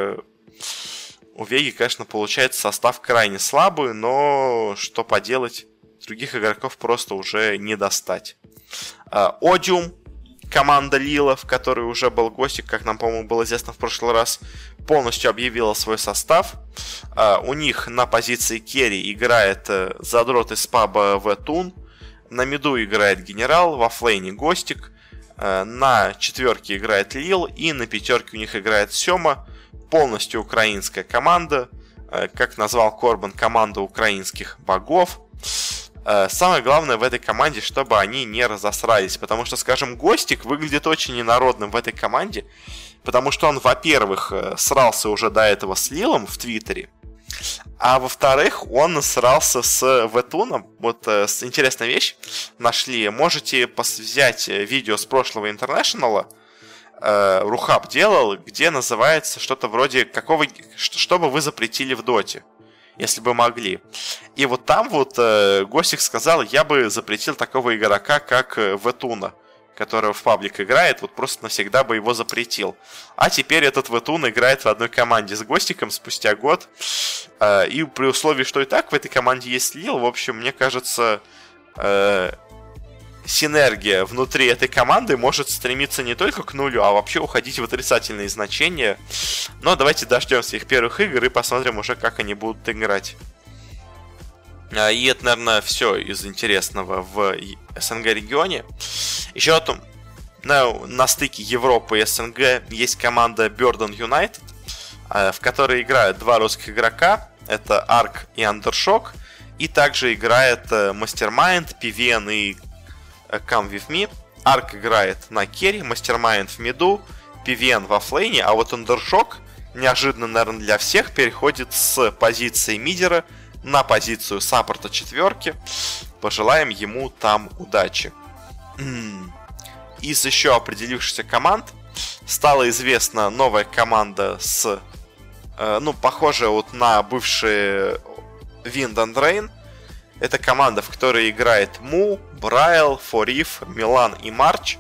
у Веги, конечно, получается состав крайне слабый, но что поделать, других игроков просто уже не достать. Одиум команда Лила, в уже был гостик, как нам, по-моему, было известно в прошлый раз, полностью объявила свой состав. Uh, у них на позиции керри играет uh, задрот из паба Ветун. На миду играет генерал, во флейне гостик. Uh, на четверке играет Лил. И на пятерке у них играет Сема. Полностью украинская команда. Как назвал Корбан, команда украинских богов. Э, самое главное в этой команде, чтобы они не разосрались. Потому что, скажем, Гостик выглядит очень инородным в этой команде. Потому что он, во-первых, э, срался уже до этого с Лилом в Твиттере. А во-вторых, он срался с Ветуном. Вот э, интересная вещь нашли. Можете взять видео с прошлого Интернешнала. Э, Рухаб делал, где называется что-то вроде какого, что бы вы запретили в доте если бы могли. И вот там вот э, Гостик сказал, я бы запретил такого игрока, как э, Ветуна, который в паблик играет, вот просто навсегда бы его запретил. А теперь этот Ветун играет в одной команде с Гостиком спустя год. Э, и при условии, что и так в этой команде есть Лил, в общем, мне кажется, э, синергия внутри этой команды может стремиться не только к нулю, а вообще уходить в отрицательные значения. Но давайте дождемся их первых игр и посмотрим уже, как они будут играть. А, и это, наверное, все из интересного в СНГ регионе. Еще там на, на стыке Европы и СНГ есть команда Burden United, а, в которой играют два русских игрока. Это Ark и Undershock. И также играет э, Mastermind, PVN и Come With Me. Арк играет на керри, Мастермайнд в миду, PVN во флейне, а вот Undershock неожиданно, наверное, для всех переходит с позиции мидера на позицию саппорта четверки. Пожелаем ему там удачи. Из еще определившихся команд стала известна новая команда с, э, ну, похожая вот на бывшие Wind and Rain. Это команда, в которой играет Му, Брайл, Фориф, Милан и Марч.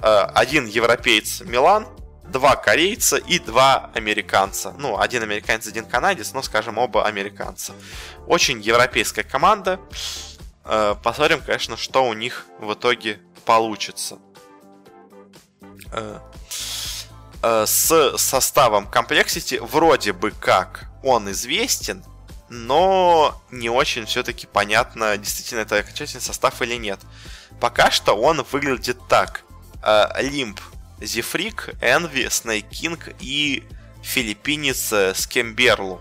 Э, один европеец Милан, два корейца и два американца. Ну, один американец, один канадец, но, скажем, оба американца. Очень европейская команда. Э, посмотрим, конечно, что у них в итоге получится. Э, с составом Complexity вроде бы как он известен, но не очень все-таки понятно, действительно это окончательный состав или нет. Пока что он выглядит так. Лимп, Зефрик, Энви, Снейк Кинг и филиппинец э, Скемберлу.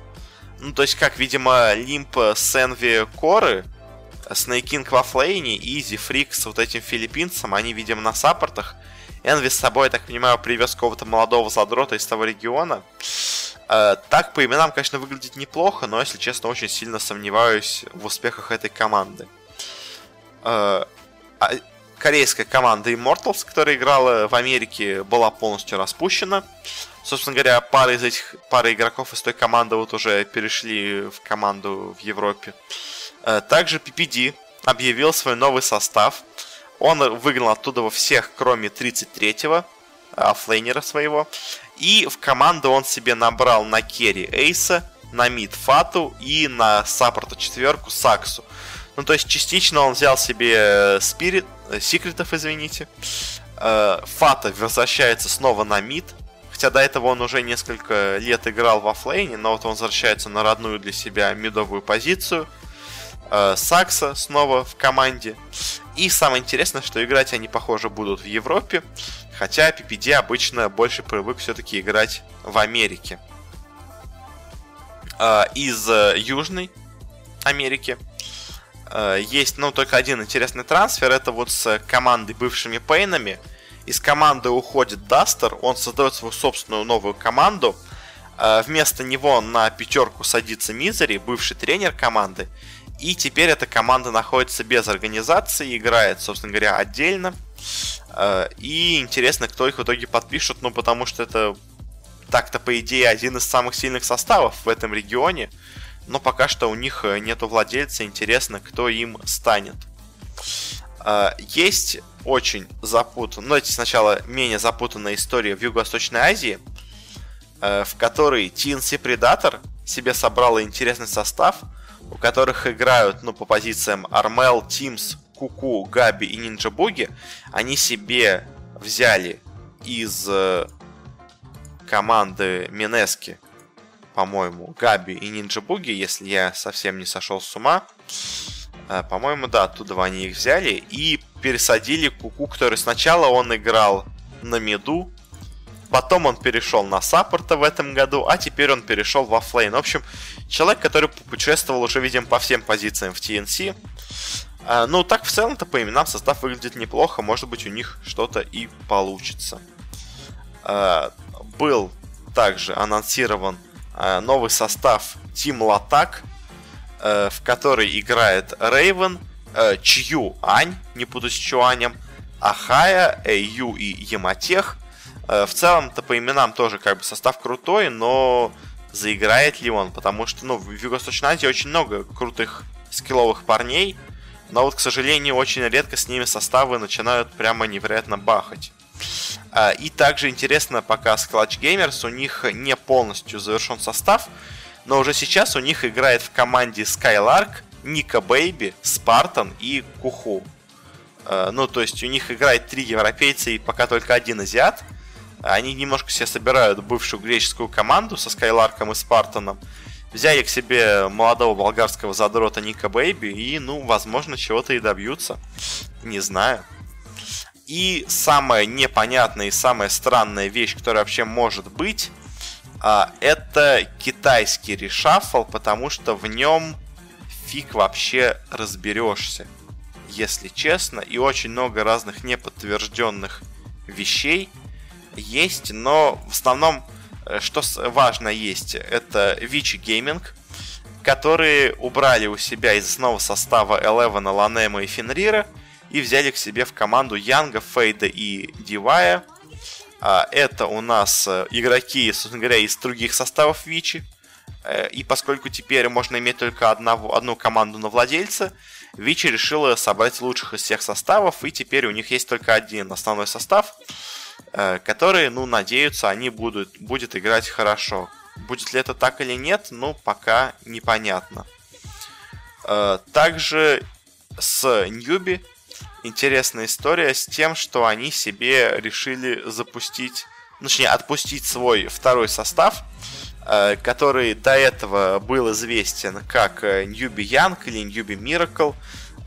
Ну, то есть, как, видимо, Лимп с Энви коры, Снейк Кинг в оффлейне и Зефрик с вот этим филиппинцем, они, видимо, на саппортах. Энви с собой, я так понимаю, привез какого-то молодого задрота из того региона. Э, так по именам, конечно, выглядит неплохо, но, если честно, очень сильно сомневаюсь в успехах этой команды. Э, а, корейская команда Immortals, которая играла в Америке, была полностью распущена. Собственно говоря, пара из этих пара игроков из той команды вот уже перешли в команду в Европе. Э, также PPD объявил свой новый состав. Он выиграл оттуда во всех, кроме 33-го, оффлейнера своего. И в команду он себе набрал на керри Эйса, на мид Фату и на саппорта четверку Саксу. Ну, то есть, частично он взял себе Спирит, э, Секретов, извините. Э, Фата возвращается снова на мид. Хотя до этого он уже несколько лет играл во флейне, но вот он возвращается на родную для себя мидовую позицию. Э, Сакса снова в команде. И самое интересное, что играть они, похоже, будут в Европе. Хотя PPD обычно больше привык все-таки играть в Америке. А, из э, Южной Америки э, есть, ну, только один интересный трансфер. Это вот с командой бывшими Пейнами. Из команды уходит Дастер. Он создает свою собственную новую команду. Э, вместо него на пятерку садится Мизери, бывший тренер команды. И теперь эта команда находится без организации, играет, собственно говоря, отдельно. Э, и интересно, кто их в итоге подпишет, ну, потому что это так-то, по идее, один из самых сильных составов в этом регионе. Но пока что у них э, нету владельца, интересно, кто им станет. Э, есть очень запутанная, ну, давайте сначала менее запутанная история в Юго-Восточной Азии, в которой TNC Predator себе собрала интересный состав, у которых играют, ну, по позициям Армел, Тимс, Куку, Габи и Нинджа Буги, они себе взяли из э, команды Минески, по-моему, Габи и Нинджа Буги, если я совсем не сошел с ума. Э, по-моему, да, оттуда они их взяли и пересадили Куку, который сначала он играл на миду, потом он перешел на саппорта в этом году, а теперь он перешел во флейн. В общем, человек, который путешествовал уже, видим, по всем позициям в TNC. А, ну, так в целом-то по именам состав выглядит неплохо. Может быть, у них что-то и получится. А, был также анонсирован а, новый состав Team Латак, э, в которой играет Рейвен, э, Чью Ань, не путать с Чуанем, Ахая, Эйю и Яматех. Э, в целом-то по именам тоже как бы состав крутой, но заиграет ли он? Потому что, ну, в Юго-Восточной Азии очень много крутых скилловых парней, но вот, к сожалению, очень редко с ними составы начинают прямо невероятно бахать. А, и также интересно пока с Clutch Gamers, у них не полностью завершен состав, но уже сейчас у них играет в команде Skylark, Никобэйби, Спартан и Куху. А, ну, то есть у них играет три европейца и пока только один азиат. Они немножко себе собирают бывшую греческую команду со Скайларком и Спартаном. Взяли к себе молодого болгарского задрота Никобэйби и, ну, возможно, чего-то и добьются. Не знаю. И самая непонятная и самая странная вещь, которая вообще может быть, а, это китайский решафл, потому что в нем фиг вообще разберешься, если честно, и очень много разных неподтвержденных вещей есть, но в основном, э, что важно есть, это Вичи Gaming, которые убрали у себя из основного состава Элевена, Ланема и Фенрира – и взяли к себе в команду Янга, Фейда и Дивая. А, это у нас э, игроки, собственно говоря, из других составов Вичи. Э, и поскольку теперь можно иметь только одного, одну команду на владельца, Вичи решила собрать лучших из всех составов, и теперь у них есть только один основной состав, э, который, ну, надеются, они будут, будет играть хорошо. Будет ли это так или нет, ну, пока непонятно. Также с Ньюби интересная история с тем, что они себе решили запустить, ну, точнее, отпустить свой второй состав, э, который до этого был известен как Ньюби Янг или Ньюби.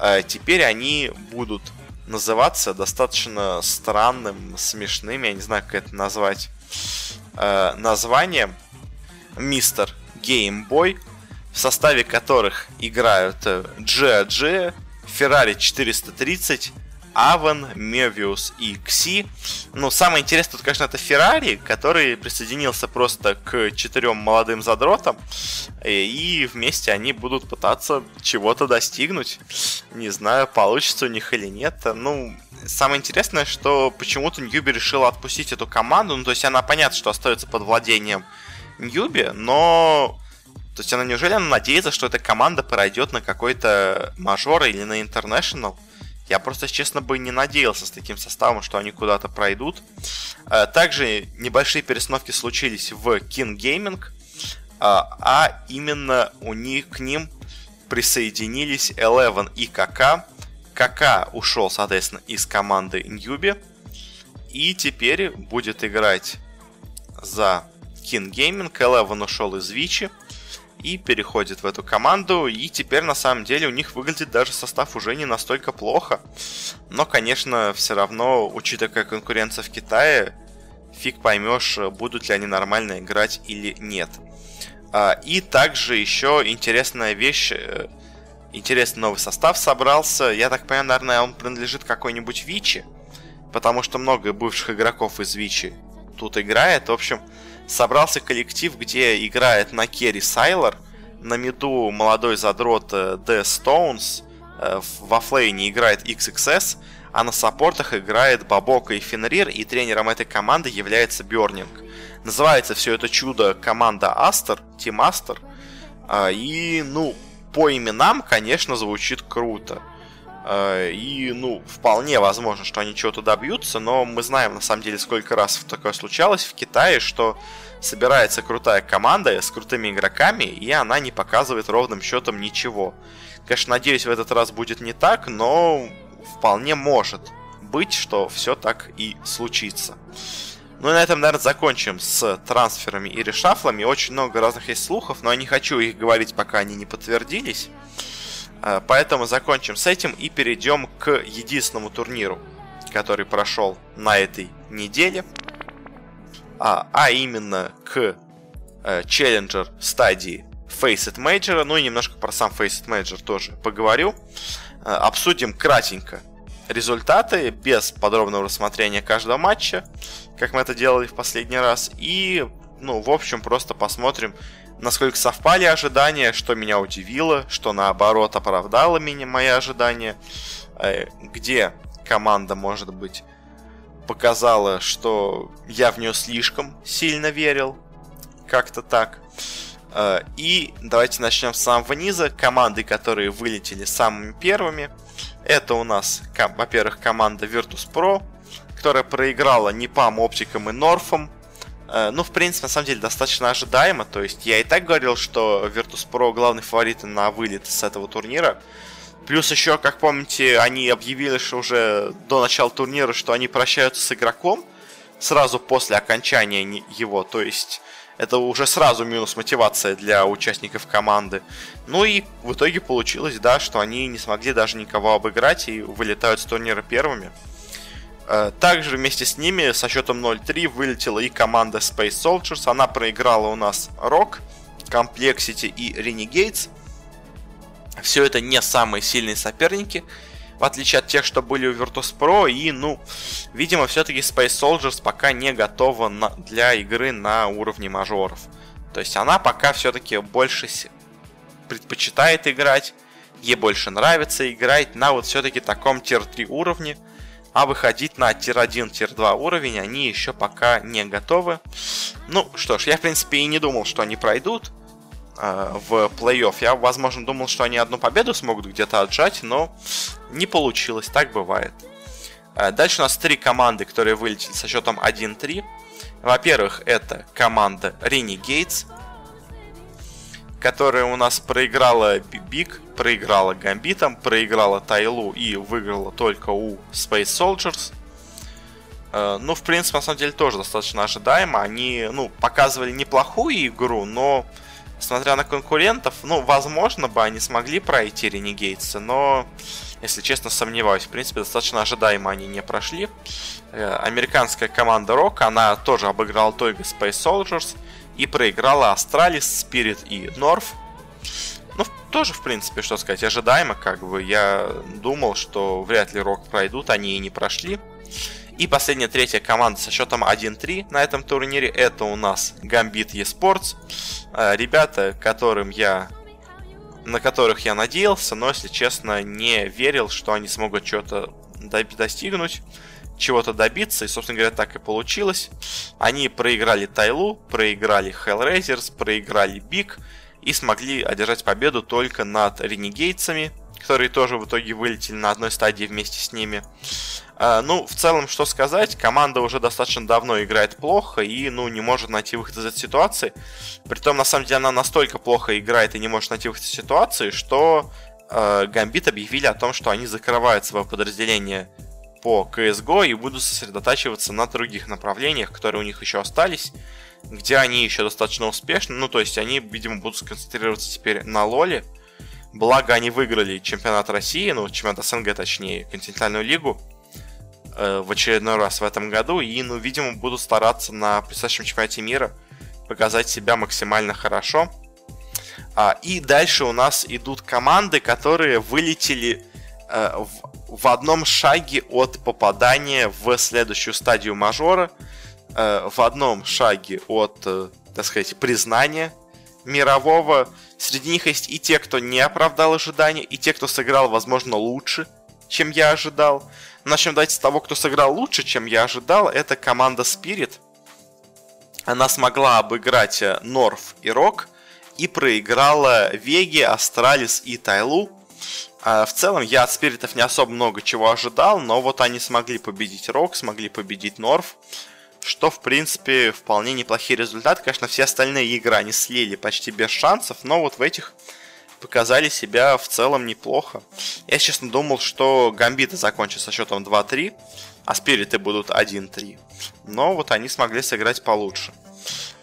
Э, теперь они будут называться достаточно странным, смешным, я не знаю, как это назвать, э, названием Мистер Геймбой, в составе которых играют Джиа Ferrari 430, Аван, Мевиус и Кси. Ну, самое интересное тут, конечно, это Феррари, который присоединился просто к четырем молодым задротам, и вместе они будут пытаться чего-то достигнуть. Не знаю, получится у них или нет. Ну, самое интересное, что почему-то Ньюби решила отпустить эту команду. Ну, то есть она понятно, что остается под владением Ньюби, но то есть она неужели она надеется, что эта команда пройдет на какой-то мажор или на интернешнл? Я просто, честно, бы не надеялся с таким составом, что они куда-то пройдут. Э, также небольшие перестановки случились в King Gaming, а, а именно у них к ним присоединились Eleven и КК. КК ушел, соответственно, из команды Ньюби. И теперь будет играть за King Gaming. Eleven ушел из Вичи и переходит в эту команду. И теперь на самом деле у них выглядит даже состав уже не настолько плохо. Но, конечно, все равно, учитывая конкуренция в Китае, фиг поймешь, будут ли они нормально играть или нет. А, и также еще интересная вещь, э, интересный новый состав собрался. Я так понимаю, наверное, он принадлежит какой-нибудь Вичи, потому что много бывших игроков из Вичи тут играет. В общем, собрался коллектив, где играет на керри Сайлор, на миду молодой задрот The э, Stones, э, во флейне играет XXS, а на саппортах играет Бабока и Фенрир, и тренером этой команды является Бернинг. Называется все это чудо команда Астер, Team Aster, а, и, ну, по именам, конечно, звучит круто. А, и, ну, вполне возможно, что они чего-то добьются, но мы знаем, на самом деле, сколько раз такое случалось в Китае, что собирается крутая команда с крутыми игроками, и она не показывает ровным счетом ничего. Конечно, надеюсь, в этот раз будет не так, но вполне может быть, что все так и случится. Ну и на этом, наверное, закончим с трансферами и решафлами. Очень много разных есть слухов, но я не хочу их говорить, пока они не подтвердились. Э, поэтому закончим с этим и перейдем к единственному турниру, который прошел на этой неделе. А, а именно к э, Challenger стадии Faceit Major. Ну и немножко про сам Faceit Major тоже поговорю. Э, обсудим кратенько результаты, без подробного рассмотрения каждого матча, как мы это делали в последний раз. И, ну, в общем, просто посмотрим насколько совпали ожидания, что меня удивило, что наоборот оправдало меня мои ожидания, э, где команда, может быть, показала, что я в нее слишком сильно верил, как-то так. Э, и давайте начнем с самого низа. Команды, которые вылетели самыми первыми, это у нас, во-первых, команда Virtus.pro, которая проиграла Непам, Оптикам и Норфом ну, в принципе, на самом деле, достаточно ожидаемо. То есть, я и так говорил, что Virtus.pro главный фаворит на вылет с этого турнира. Плюс еще, как помните, они объявили, что уже до начала турнира, что они прощаются с игроком сразу после окончания его. То есть, это уже сразу минус мотивация для участников команды. Ну и в итоге получилось, да, что они не смогли даже никого обыграть и вылетают с турнира первыми. Э, также вместе с ними со счетом 0-3 вылетела и команда Space Soldiers. Она проиграла у нас Rock, Complexity и Renegades. Все это не самые сильные соперники, в отличие от тех, что были у Virtus.pro. И, ну, видимо, все-таки Space Soldiers пока не готова на, для игры на уровне мажоров. То есть она пока все-таки больше предпочитает играть, ей больше нравится играть на вот все-таки таком tier-3 уровне – а выходить на tier-1, tier-2 уровень они еще пока не готовы. Ну что ж, я в принципе и не думал, что они пройдут э, в плей-офф. Я, возможно, думал, что они одну победу смогут где-то отжать, но не получилось, так бывает. Э, дальше у нас три команды, которые вылетели со счетом 1-3. Во-первых, это команда Renegades, которая у нас проиграла Биг, проиграла Гамбитом, проиграла Тайлу и выиграла только у Space Soldiers. Э, ну, в принципе, на самом деле тоже достаточно ожидаемо. Они, ну, показывали неплохую игру, но, смотря на конкурентов, ну, возможно бы они смогли пройти Ренегейтсы, но, если честно, сомневаюсь. В принципе, достаточно ожидаемо они не прошли. Э, американская команда Rock, она тоже обыграла только Space Soldiers и проиграла Astralis, Spirit и North. Ну, тоже, в принципе, что сказать, ожидаемо, как бы. Я думал, что вряд ли Rogue пройдут, они и не прошли. И последняя, третья команда со счетом 1-3 на этом турнире, это у нас Gambit eSports. Э, ребята, которым я на которых я надеялся, но, если честно, не верил, что они смогут что-то достигнуть чего-то добиться, и, собственно говоря, так и получилось. Они проиграли Тайлу, проиграли Hellraisers, проиграли Биг и смогли одержать победу только над Ренегейцами, которые тоже в итоге вылетели на одной стадии вместе с ними. Uh, ну, в целом, что сказать, команда уже достаточно давно играет плохо и, ну, не может найти выход из этой ситуации. Притом, на самом деле, она настолько плохо играет и не может найти выход из ситуации, что uh, Гамбит объявили о том, что они закрывают свое подразделение по CSGO и будут сосредотачиваться на других направлениях, которые у них еще остались, где они еще достаточно успешны. Ну, то есть они, видимо, будут сконцентрироваться теперь на лоле. Благо, они выиграли чемпионат России, ну, чемпионат СНГ, точнее, континентальную лигу э, в очередной раз в этом году. И, ну, видимо, будут стараться на предстоящем чемпионате мира показать себя максимально хорошо. А, и дальше у нас идут команды, которые вылетели э, в в одном шаге от попадания в следующую стадию мажора, э, в одном шаге от, э, так сказать, признания мирового. Среди них есть и те, кто не оправдал ожидания, и те, кто сыграл, возможно, лучше, чем я ожидал. Начнем давайте с того, кто сыграл лучше, чем я ожидал. Это команда Spirit. Она смогла обыграть North и Rogue и проиграла Веги, Astralis и TyLoo в целом я от спиритов не особо много чего ожидал, но вот они смогли победить Rogue, смогли победить North, что в принципе вполне неплохие результаты. Конечно, все остальные игры они слили почти без шансов, но вот в этих показали себя в целом неплохо. Я, честно, думал, что Гамбиты закончат со счетом 2-3, а Спириты будут 1-3. Но вот они смогли сыграть получше.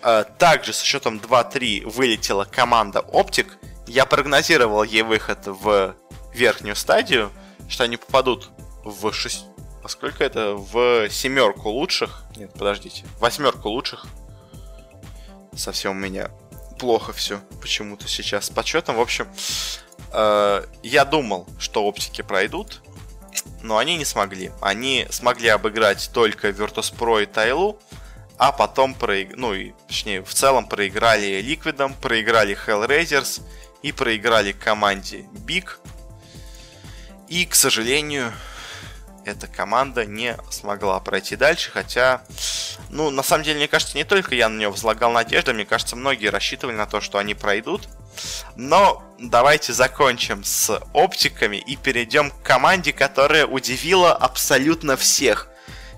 А, также со счетом 2-3 вылетела команда Оптик. Я прогнозировал ей выход в верхнюю стадию, что они попадут в шесть... А сколько это? В семерку лучших. Нет, подождите. Восьмерку лучших. Совсем у меня плохо все почему-то сейчас с подсчетом. В общем, э, я думал, что оптики пройдут, но они не смогли. Они смогли обыграть только Virtus.pro и Тайлу, а потом, проиг... ну и точнее, в целом проиграли Ликвидом, проиграли Hellraisers и проиграли команде Big. И, к сожалению, эта команда не смогла пройти дальше, хотя, ну, на самом деле, мне кажется, не только я на нее возлагал надежды, мне кажется, многие рассчитывали на то, что они пройдут. Но давайте закончим с оптиками и перейдем к команде, которая удивила абсолютно всех,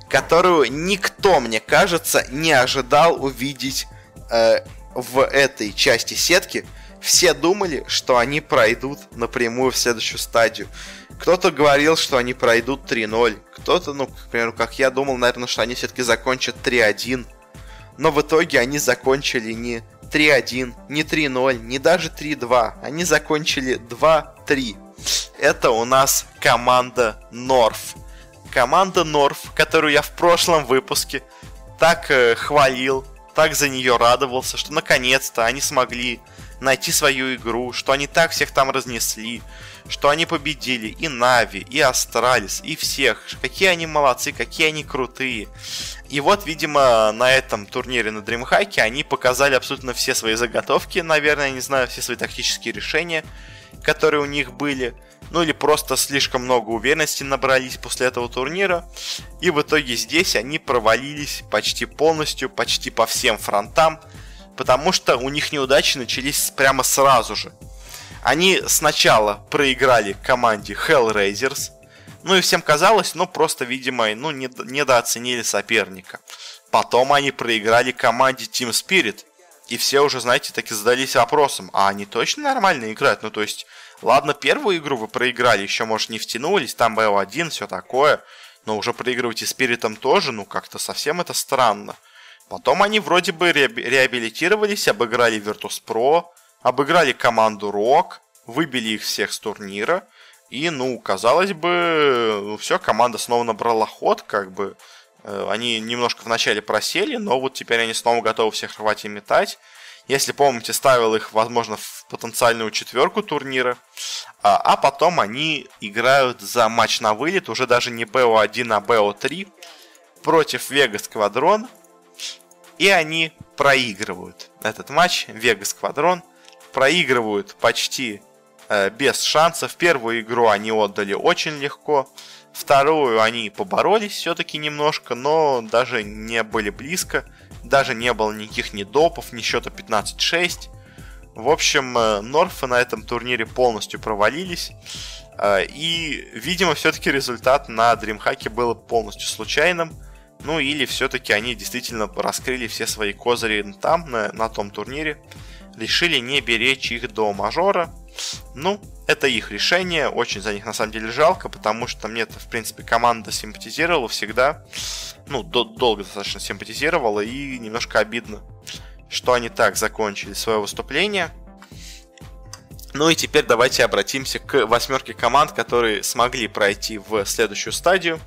которую никто, мне кажется, не ожидал увидеть э, в этой части сетки. Все думали, что они пройдут напрямую в следующую стадию. Кто-то говорил, что они пройдут 3-0. Кто-то, ну, к примеру, как я думал, наверное, что они все-таки закончат 3-1. Но в итоге они закончили не 3-1, не 3-0, не даже 3-2. Они закончили 2-3. Это у нас команда North. Команда North, которую я в прошлом выпуске так э, хвалил, так за нее радовался, что наконец-то они смогли найти свою игру, что они так всех там разнесли, что они победили и Navi, и Astralis, и всех. Какие они молодцы, какие они крутые. И вот, видимо, на этом турнире на DreamHack они показали абсолютно все свои заготовки, наверное, не знаю, все свои тактические решения, которые у них были. Ну или просто слишком много уверенности набрались после этого турнира. И в итоге здесь они провалились почти полностью, почти по всем фронтам. Потому что у них неудачи начались прямо сразу же. Они сначала проиграли команде Hellraisers. Ну и всем казалось, ну просто, видимо, ну, не, недооценили соперника. Потом они проиграли команде Team Spirit. И все уже, знаете, таки задались вопросом, а они точно нормально играют? Ну, то есть, ладно, первую игру вы проиграли, еще, может, не втянулись, там BO1, все такое. Но уже проигрывать и Спиритом тоже, ну, как-то совсем это странно. Потом они вроде бы реабилитировались, обыграли Virtus.pro, обыграли команду Рок, выбили их всех с турнира. И, ну, казалось бы, ну, все, команда снова набрала ход, как бы. Э, они немножко вначале просели, но вот теперь они снова готовы всех рвать и метать. Если помните, ставил их, возможно, в потенциальную четверку турнира. А, а потом они играют за матч на вылет, уже даже не БО1, а БО3 против Вега Сквадрон. И они проигрывают этот матч. Вега Сквадрон проигрывают почти э, без шансов. Первую игру они отдали очень легко. Вторую они поборолись все-таки немножко, но даже не были близко. Даже не было никаких ни допов, ни счета 15-6. В общем, э, Норфы на этом турнире полностью провалились. Э, и, видимо, все-таки результат на DreamHack был полностью случайным. Ну или все-таки они действительно раскрыли все свои козыри там, на, на том турнире решили не беречь их до мажора. Ну, это их решение, очень за них на самом деле жалко, потому что мне в принципе, команда симпатизировала всегда. Ну, до- долго достаточно симпатизировала, и немножко обидно, что они так закончили свое выступление. Ну и теперь давайте обратимся к восьмерке команд, которые смогли пройти в следующую стадию.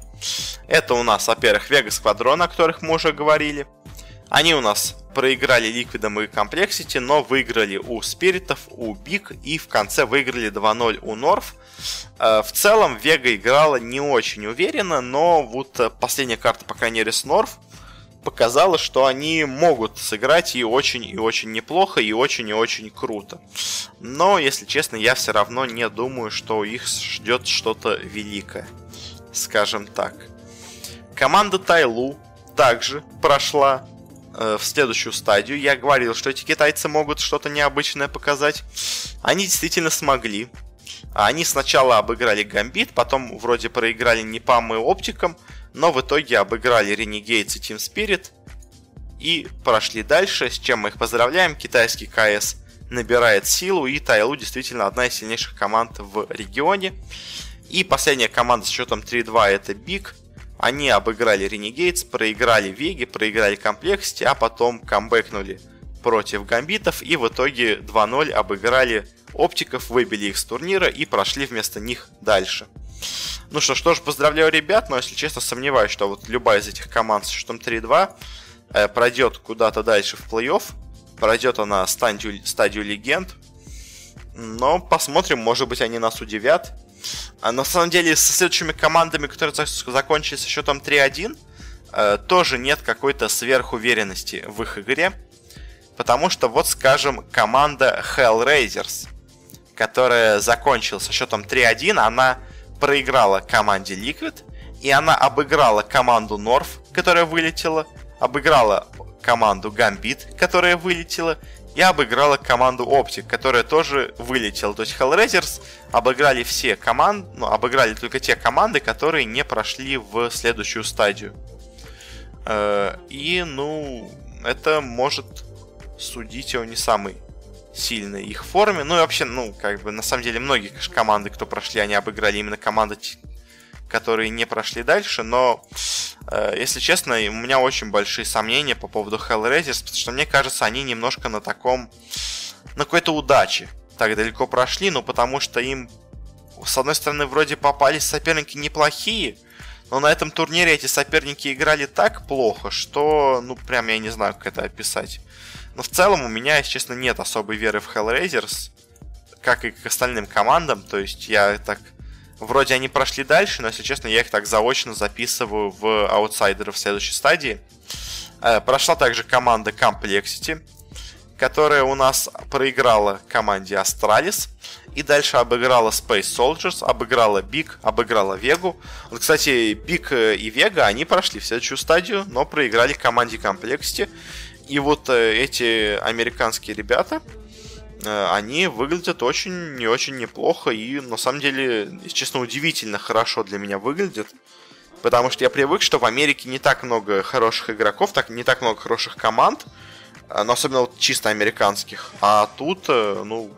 Это у нас, во-первых, Vega Squadron, о которых мы уже говорили. Они у нас проиграли Liquid ом и Complexity, но выиграли у Spirit ов, у BIG и в конце выиграли 2-0 у North. Э, в целом Вега играла не очень уверенно, но вот э, последняя карта, по крайней мере, с Норф показала, что они могут сыграть и очень и очень неплохо, и очень и очень круто. Но, если честно, я все равно не думаю, что их ждет что-то великое. Скажем так. Команда Тайлу также прошла в следующую стадию. Я говорил, что эти китайцы могут что-то необычное показать. Они действительно смогли. Они сначала обыграли Гамбит, потом вроде проиграли NiP ам и OpTic ом, но в итоге обыграли Renegades и Team Spirit и прошли дальше, с чем мы их поздравляем. Китайский КС набирает силу, и TyLoo действительно одна из сильнейших команд в регионе. И последняя команда с счетом 3-2 это BIG. Они обыграли Renegades, проиграли Веги, проиграли Complexity, а потом камбэкнули против Гамбитов и в итоге 2-0 обыграли Оптиков, выбили их с турнира и прошли вместо них дальше. Ну что, что ж, поздравляю ребят, но если честно сомневаюсь, что вот любая из этих команд с счетом 3-2 э, пройдет куда-то дальше в плей-офф. Пройдет она стадию, стадию легенд. Но посмотрим, может быть они нас удивят. А на самом деле, со следующими командами, которые закончили со счетом 3-1, э, тоже нет какой-то сверхуверенности в их игре. Потому что, вот скажем, команда Hellraisers, которая закончила со счетом 3-1, она проиграла команде Liquid, и она обыграла команду North, которая вылетела, обыграла команду Gambit, которая вылетела, и обыграла команду Optic, которая тоже вылетела. То есть Hellraisers обыграли все команды, ну, обыграли только те команды, которые не прошли в следующую стадию. Э, и, ну, это может судить о не самой сильной их форме. Ну и вообще, ну, как бы, на самом деле, многие команды, кто прошли, они обыграли именно команды, которые не прошли дальше, но Э, если честно, у меня очень большие сомнения по поводу Hellraisers, потому что мне кажется, они немножко на таком, на какой-то удаче так далеко прошли, ну потому что им, с одной стороны, вроде попались соперники неплохие, но на этом турнире эти соперники играли так плохо, что, ну, прям я не знаю, как это описать. Но в целом у меня, если честно, нет особой веры в Hellraisers, как и к остальным командам, то есть я так Вроде они прошли дальше, но, если честно, я их так заочно записываю в аутсайдеры в следующей стадии. Э, прошла также команда Complexity, которая у нас проиграла команде Astralis. И дальше обыграла Space Soldiers, обыграла Big, обыграла Вегу. Вот, кстати, Big и Вега, они прошли в следующую стадию, но проиграли команде Complexity. И вот э, эти американские ребята, Э, они выглядят очень не очень неплохо и на самом деле, честно, удивительно хорошо для меня выглядят. Потому что я привык, что в Америке не так много хороших игроков, так не так много хороших команд, э, но особенно вот чисто американских. А тут, э, ну,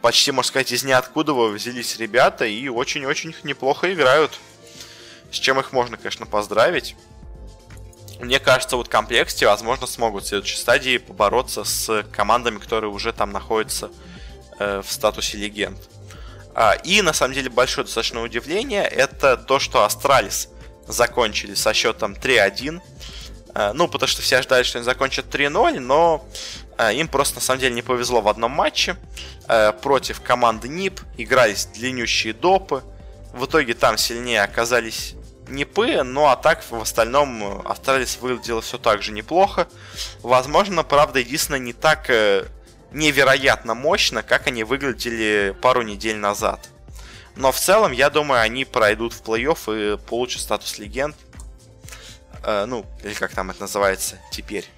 почти, можно сказать, из ниоткуда взялись ребята и очень-очень неплохо играют. С чем их можно, конечно, поздравить. Мне кажется, вот Complexity, возможно, смогут в следующей стадии побороться с командами, которые уже там находятся э, в статусе легенд. А, и, на самом деле, большое достаточно удивление, это то, что Astralis закончили со счетом 3-1. Э, ну, потому что все ждали, что они закончат 3-0, но э, им просто, на самом деле, не повезло в одном матче. Э, против команды NiP игрались длиннющие допы. В итоге там сильнее оказались NiP ы, ну а так в остальном Astralis выглядело все так же неплохо. Возможно, правда, единственное, не так э, невероятно мощно, как они выглядели пару недель назад. Но в целом, я думаю, они пройдут в плей-офф и получат статус легенд. Э, ну, или как там это называется теперь.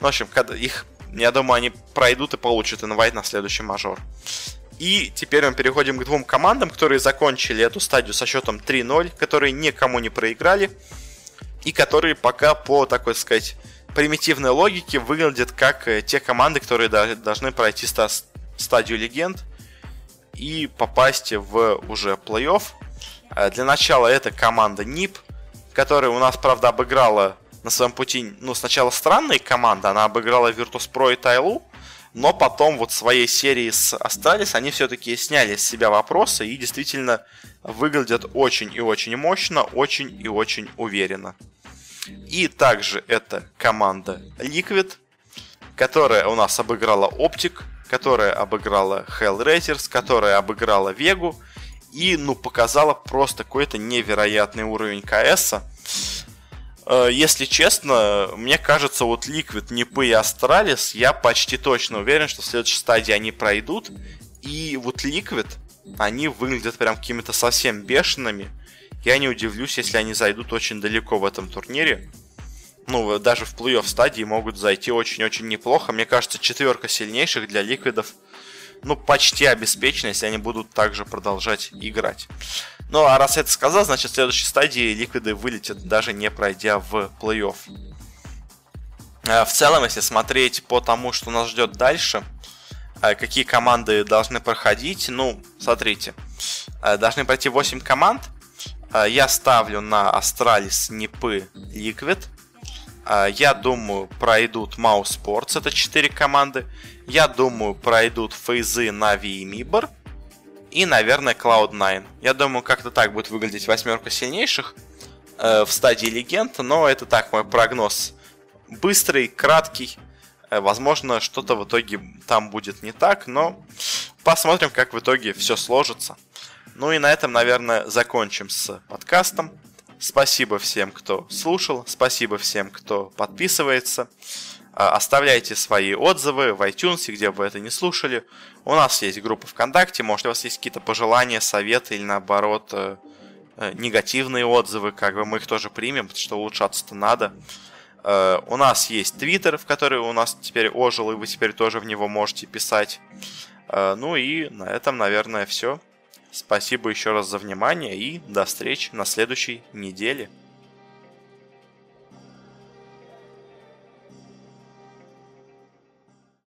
В общем, когда их, я думаю, они пройдут и получат инвайт на следующий мажор. И теперь мы переходим к двум командам, которые закончили эту стадию со счетом 3-0, которые никому не проиграли, и которые пока по, такой сказать, примитивной логике выглядят как э, те команды, которые должны пройти стадию легенд и попасть в уже плей-офф. Э, для начала это команда NiP, которая у нас, правда, обыграла на своем пути, ну, сначала странные команды, она обыграла Virtus.pro и TyLoo, но потом вот своей серии с Astralis они все-таки сняли с себя вопросы и действительно выглядят очень и очень мощно, очень и очень уверенно. И также это команда Liquid, которая у нас обыграла OpTic, которая обыграла Hellraisers, которая обыграла Вегу и, ну, показала просто какой-то невероятный уровень КС. Э, если честно, мне кажется, вот Liquid, NiP ы и Astralis, я почти точно уверен, что в следующей стадии они пройдут. И вот Liquid, они выглядят прям какими-то совсем бешеными. Я не удивлюсь, если они зайдут очень далеко в этом турнире. Ну, даже в плей-офф стадии могут зайти очень-очень неплохо. Мне кажется, четверка сильнейших для Liquid ов, ну, почти обеспечена, если они будут также продолжать играть. Ну, а раз это сказал, значит, в следующей стадии Liquid ы вылетят, даже не пройдя в плей-офф. Э, в целом, если смотреть по тому, что нас ждет дальше, э, какие команды должны проходить, ну, смотрите, э, должны пройти 8 команд. Я ставлю на Astralis, NiP ы, Liquid. Я думаю, пройдут mousesports, это 4 команды. Я думаю, пройдут Фейзы, Нави и Мибор и, наверное, Cloud9. Я думаю, как-то так будет выглядеть восьмерка сильнейших э, в стадии легенд, но это так мой прогноз. Быстрый, краткий. Э, возможно, что-то в итоге там будет не так, но посмотрим, как в итоге все сложится. Ну и на этом, наверное, закончим с подкастом. Спасибо всем, кто слушал, спасибо всем, кто подписывается. А, оставляйте свои отзывы в iTunes, где бы вы это не слушали. У нас есть группа ВКонтакте, может у вас есть какие-то пожелания, советы или наоборот э, э, негативные отзывы, как бы мы их тоже примем, потому что улучшаться-то надо. Э, у нас есть Твиттер, в который у нас теперь ожил, и вы теперь тоже в него можете писать. Ну и на этом, наверное, все. Спасибо еще раз за внимание и до встречи на следующей неделе.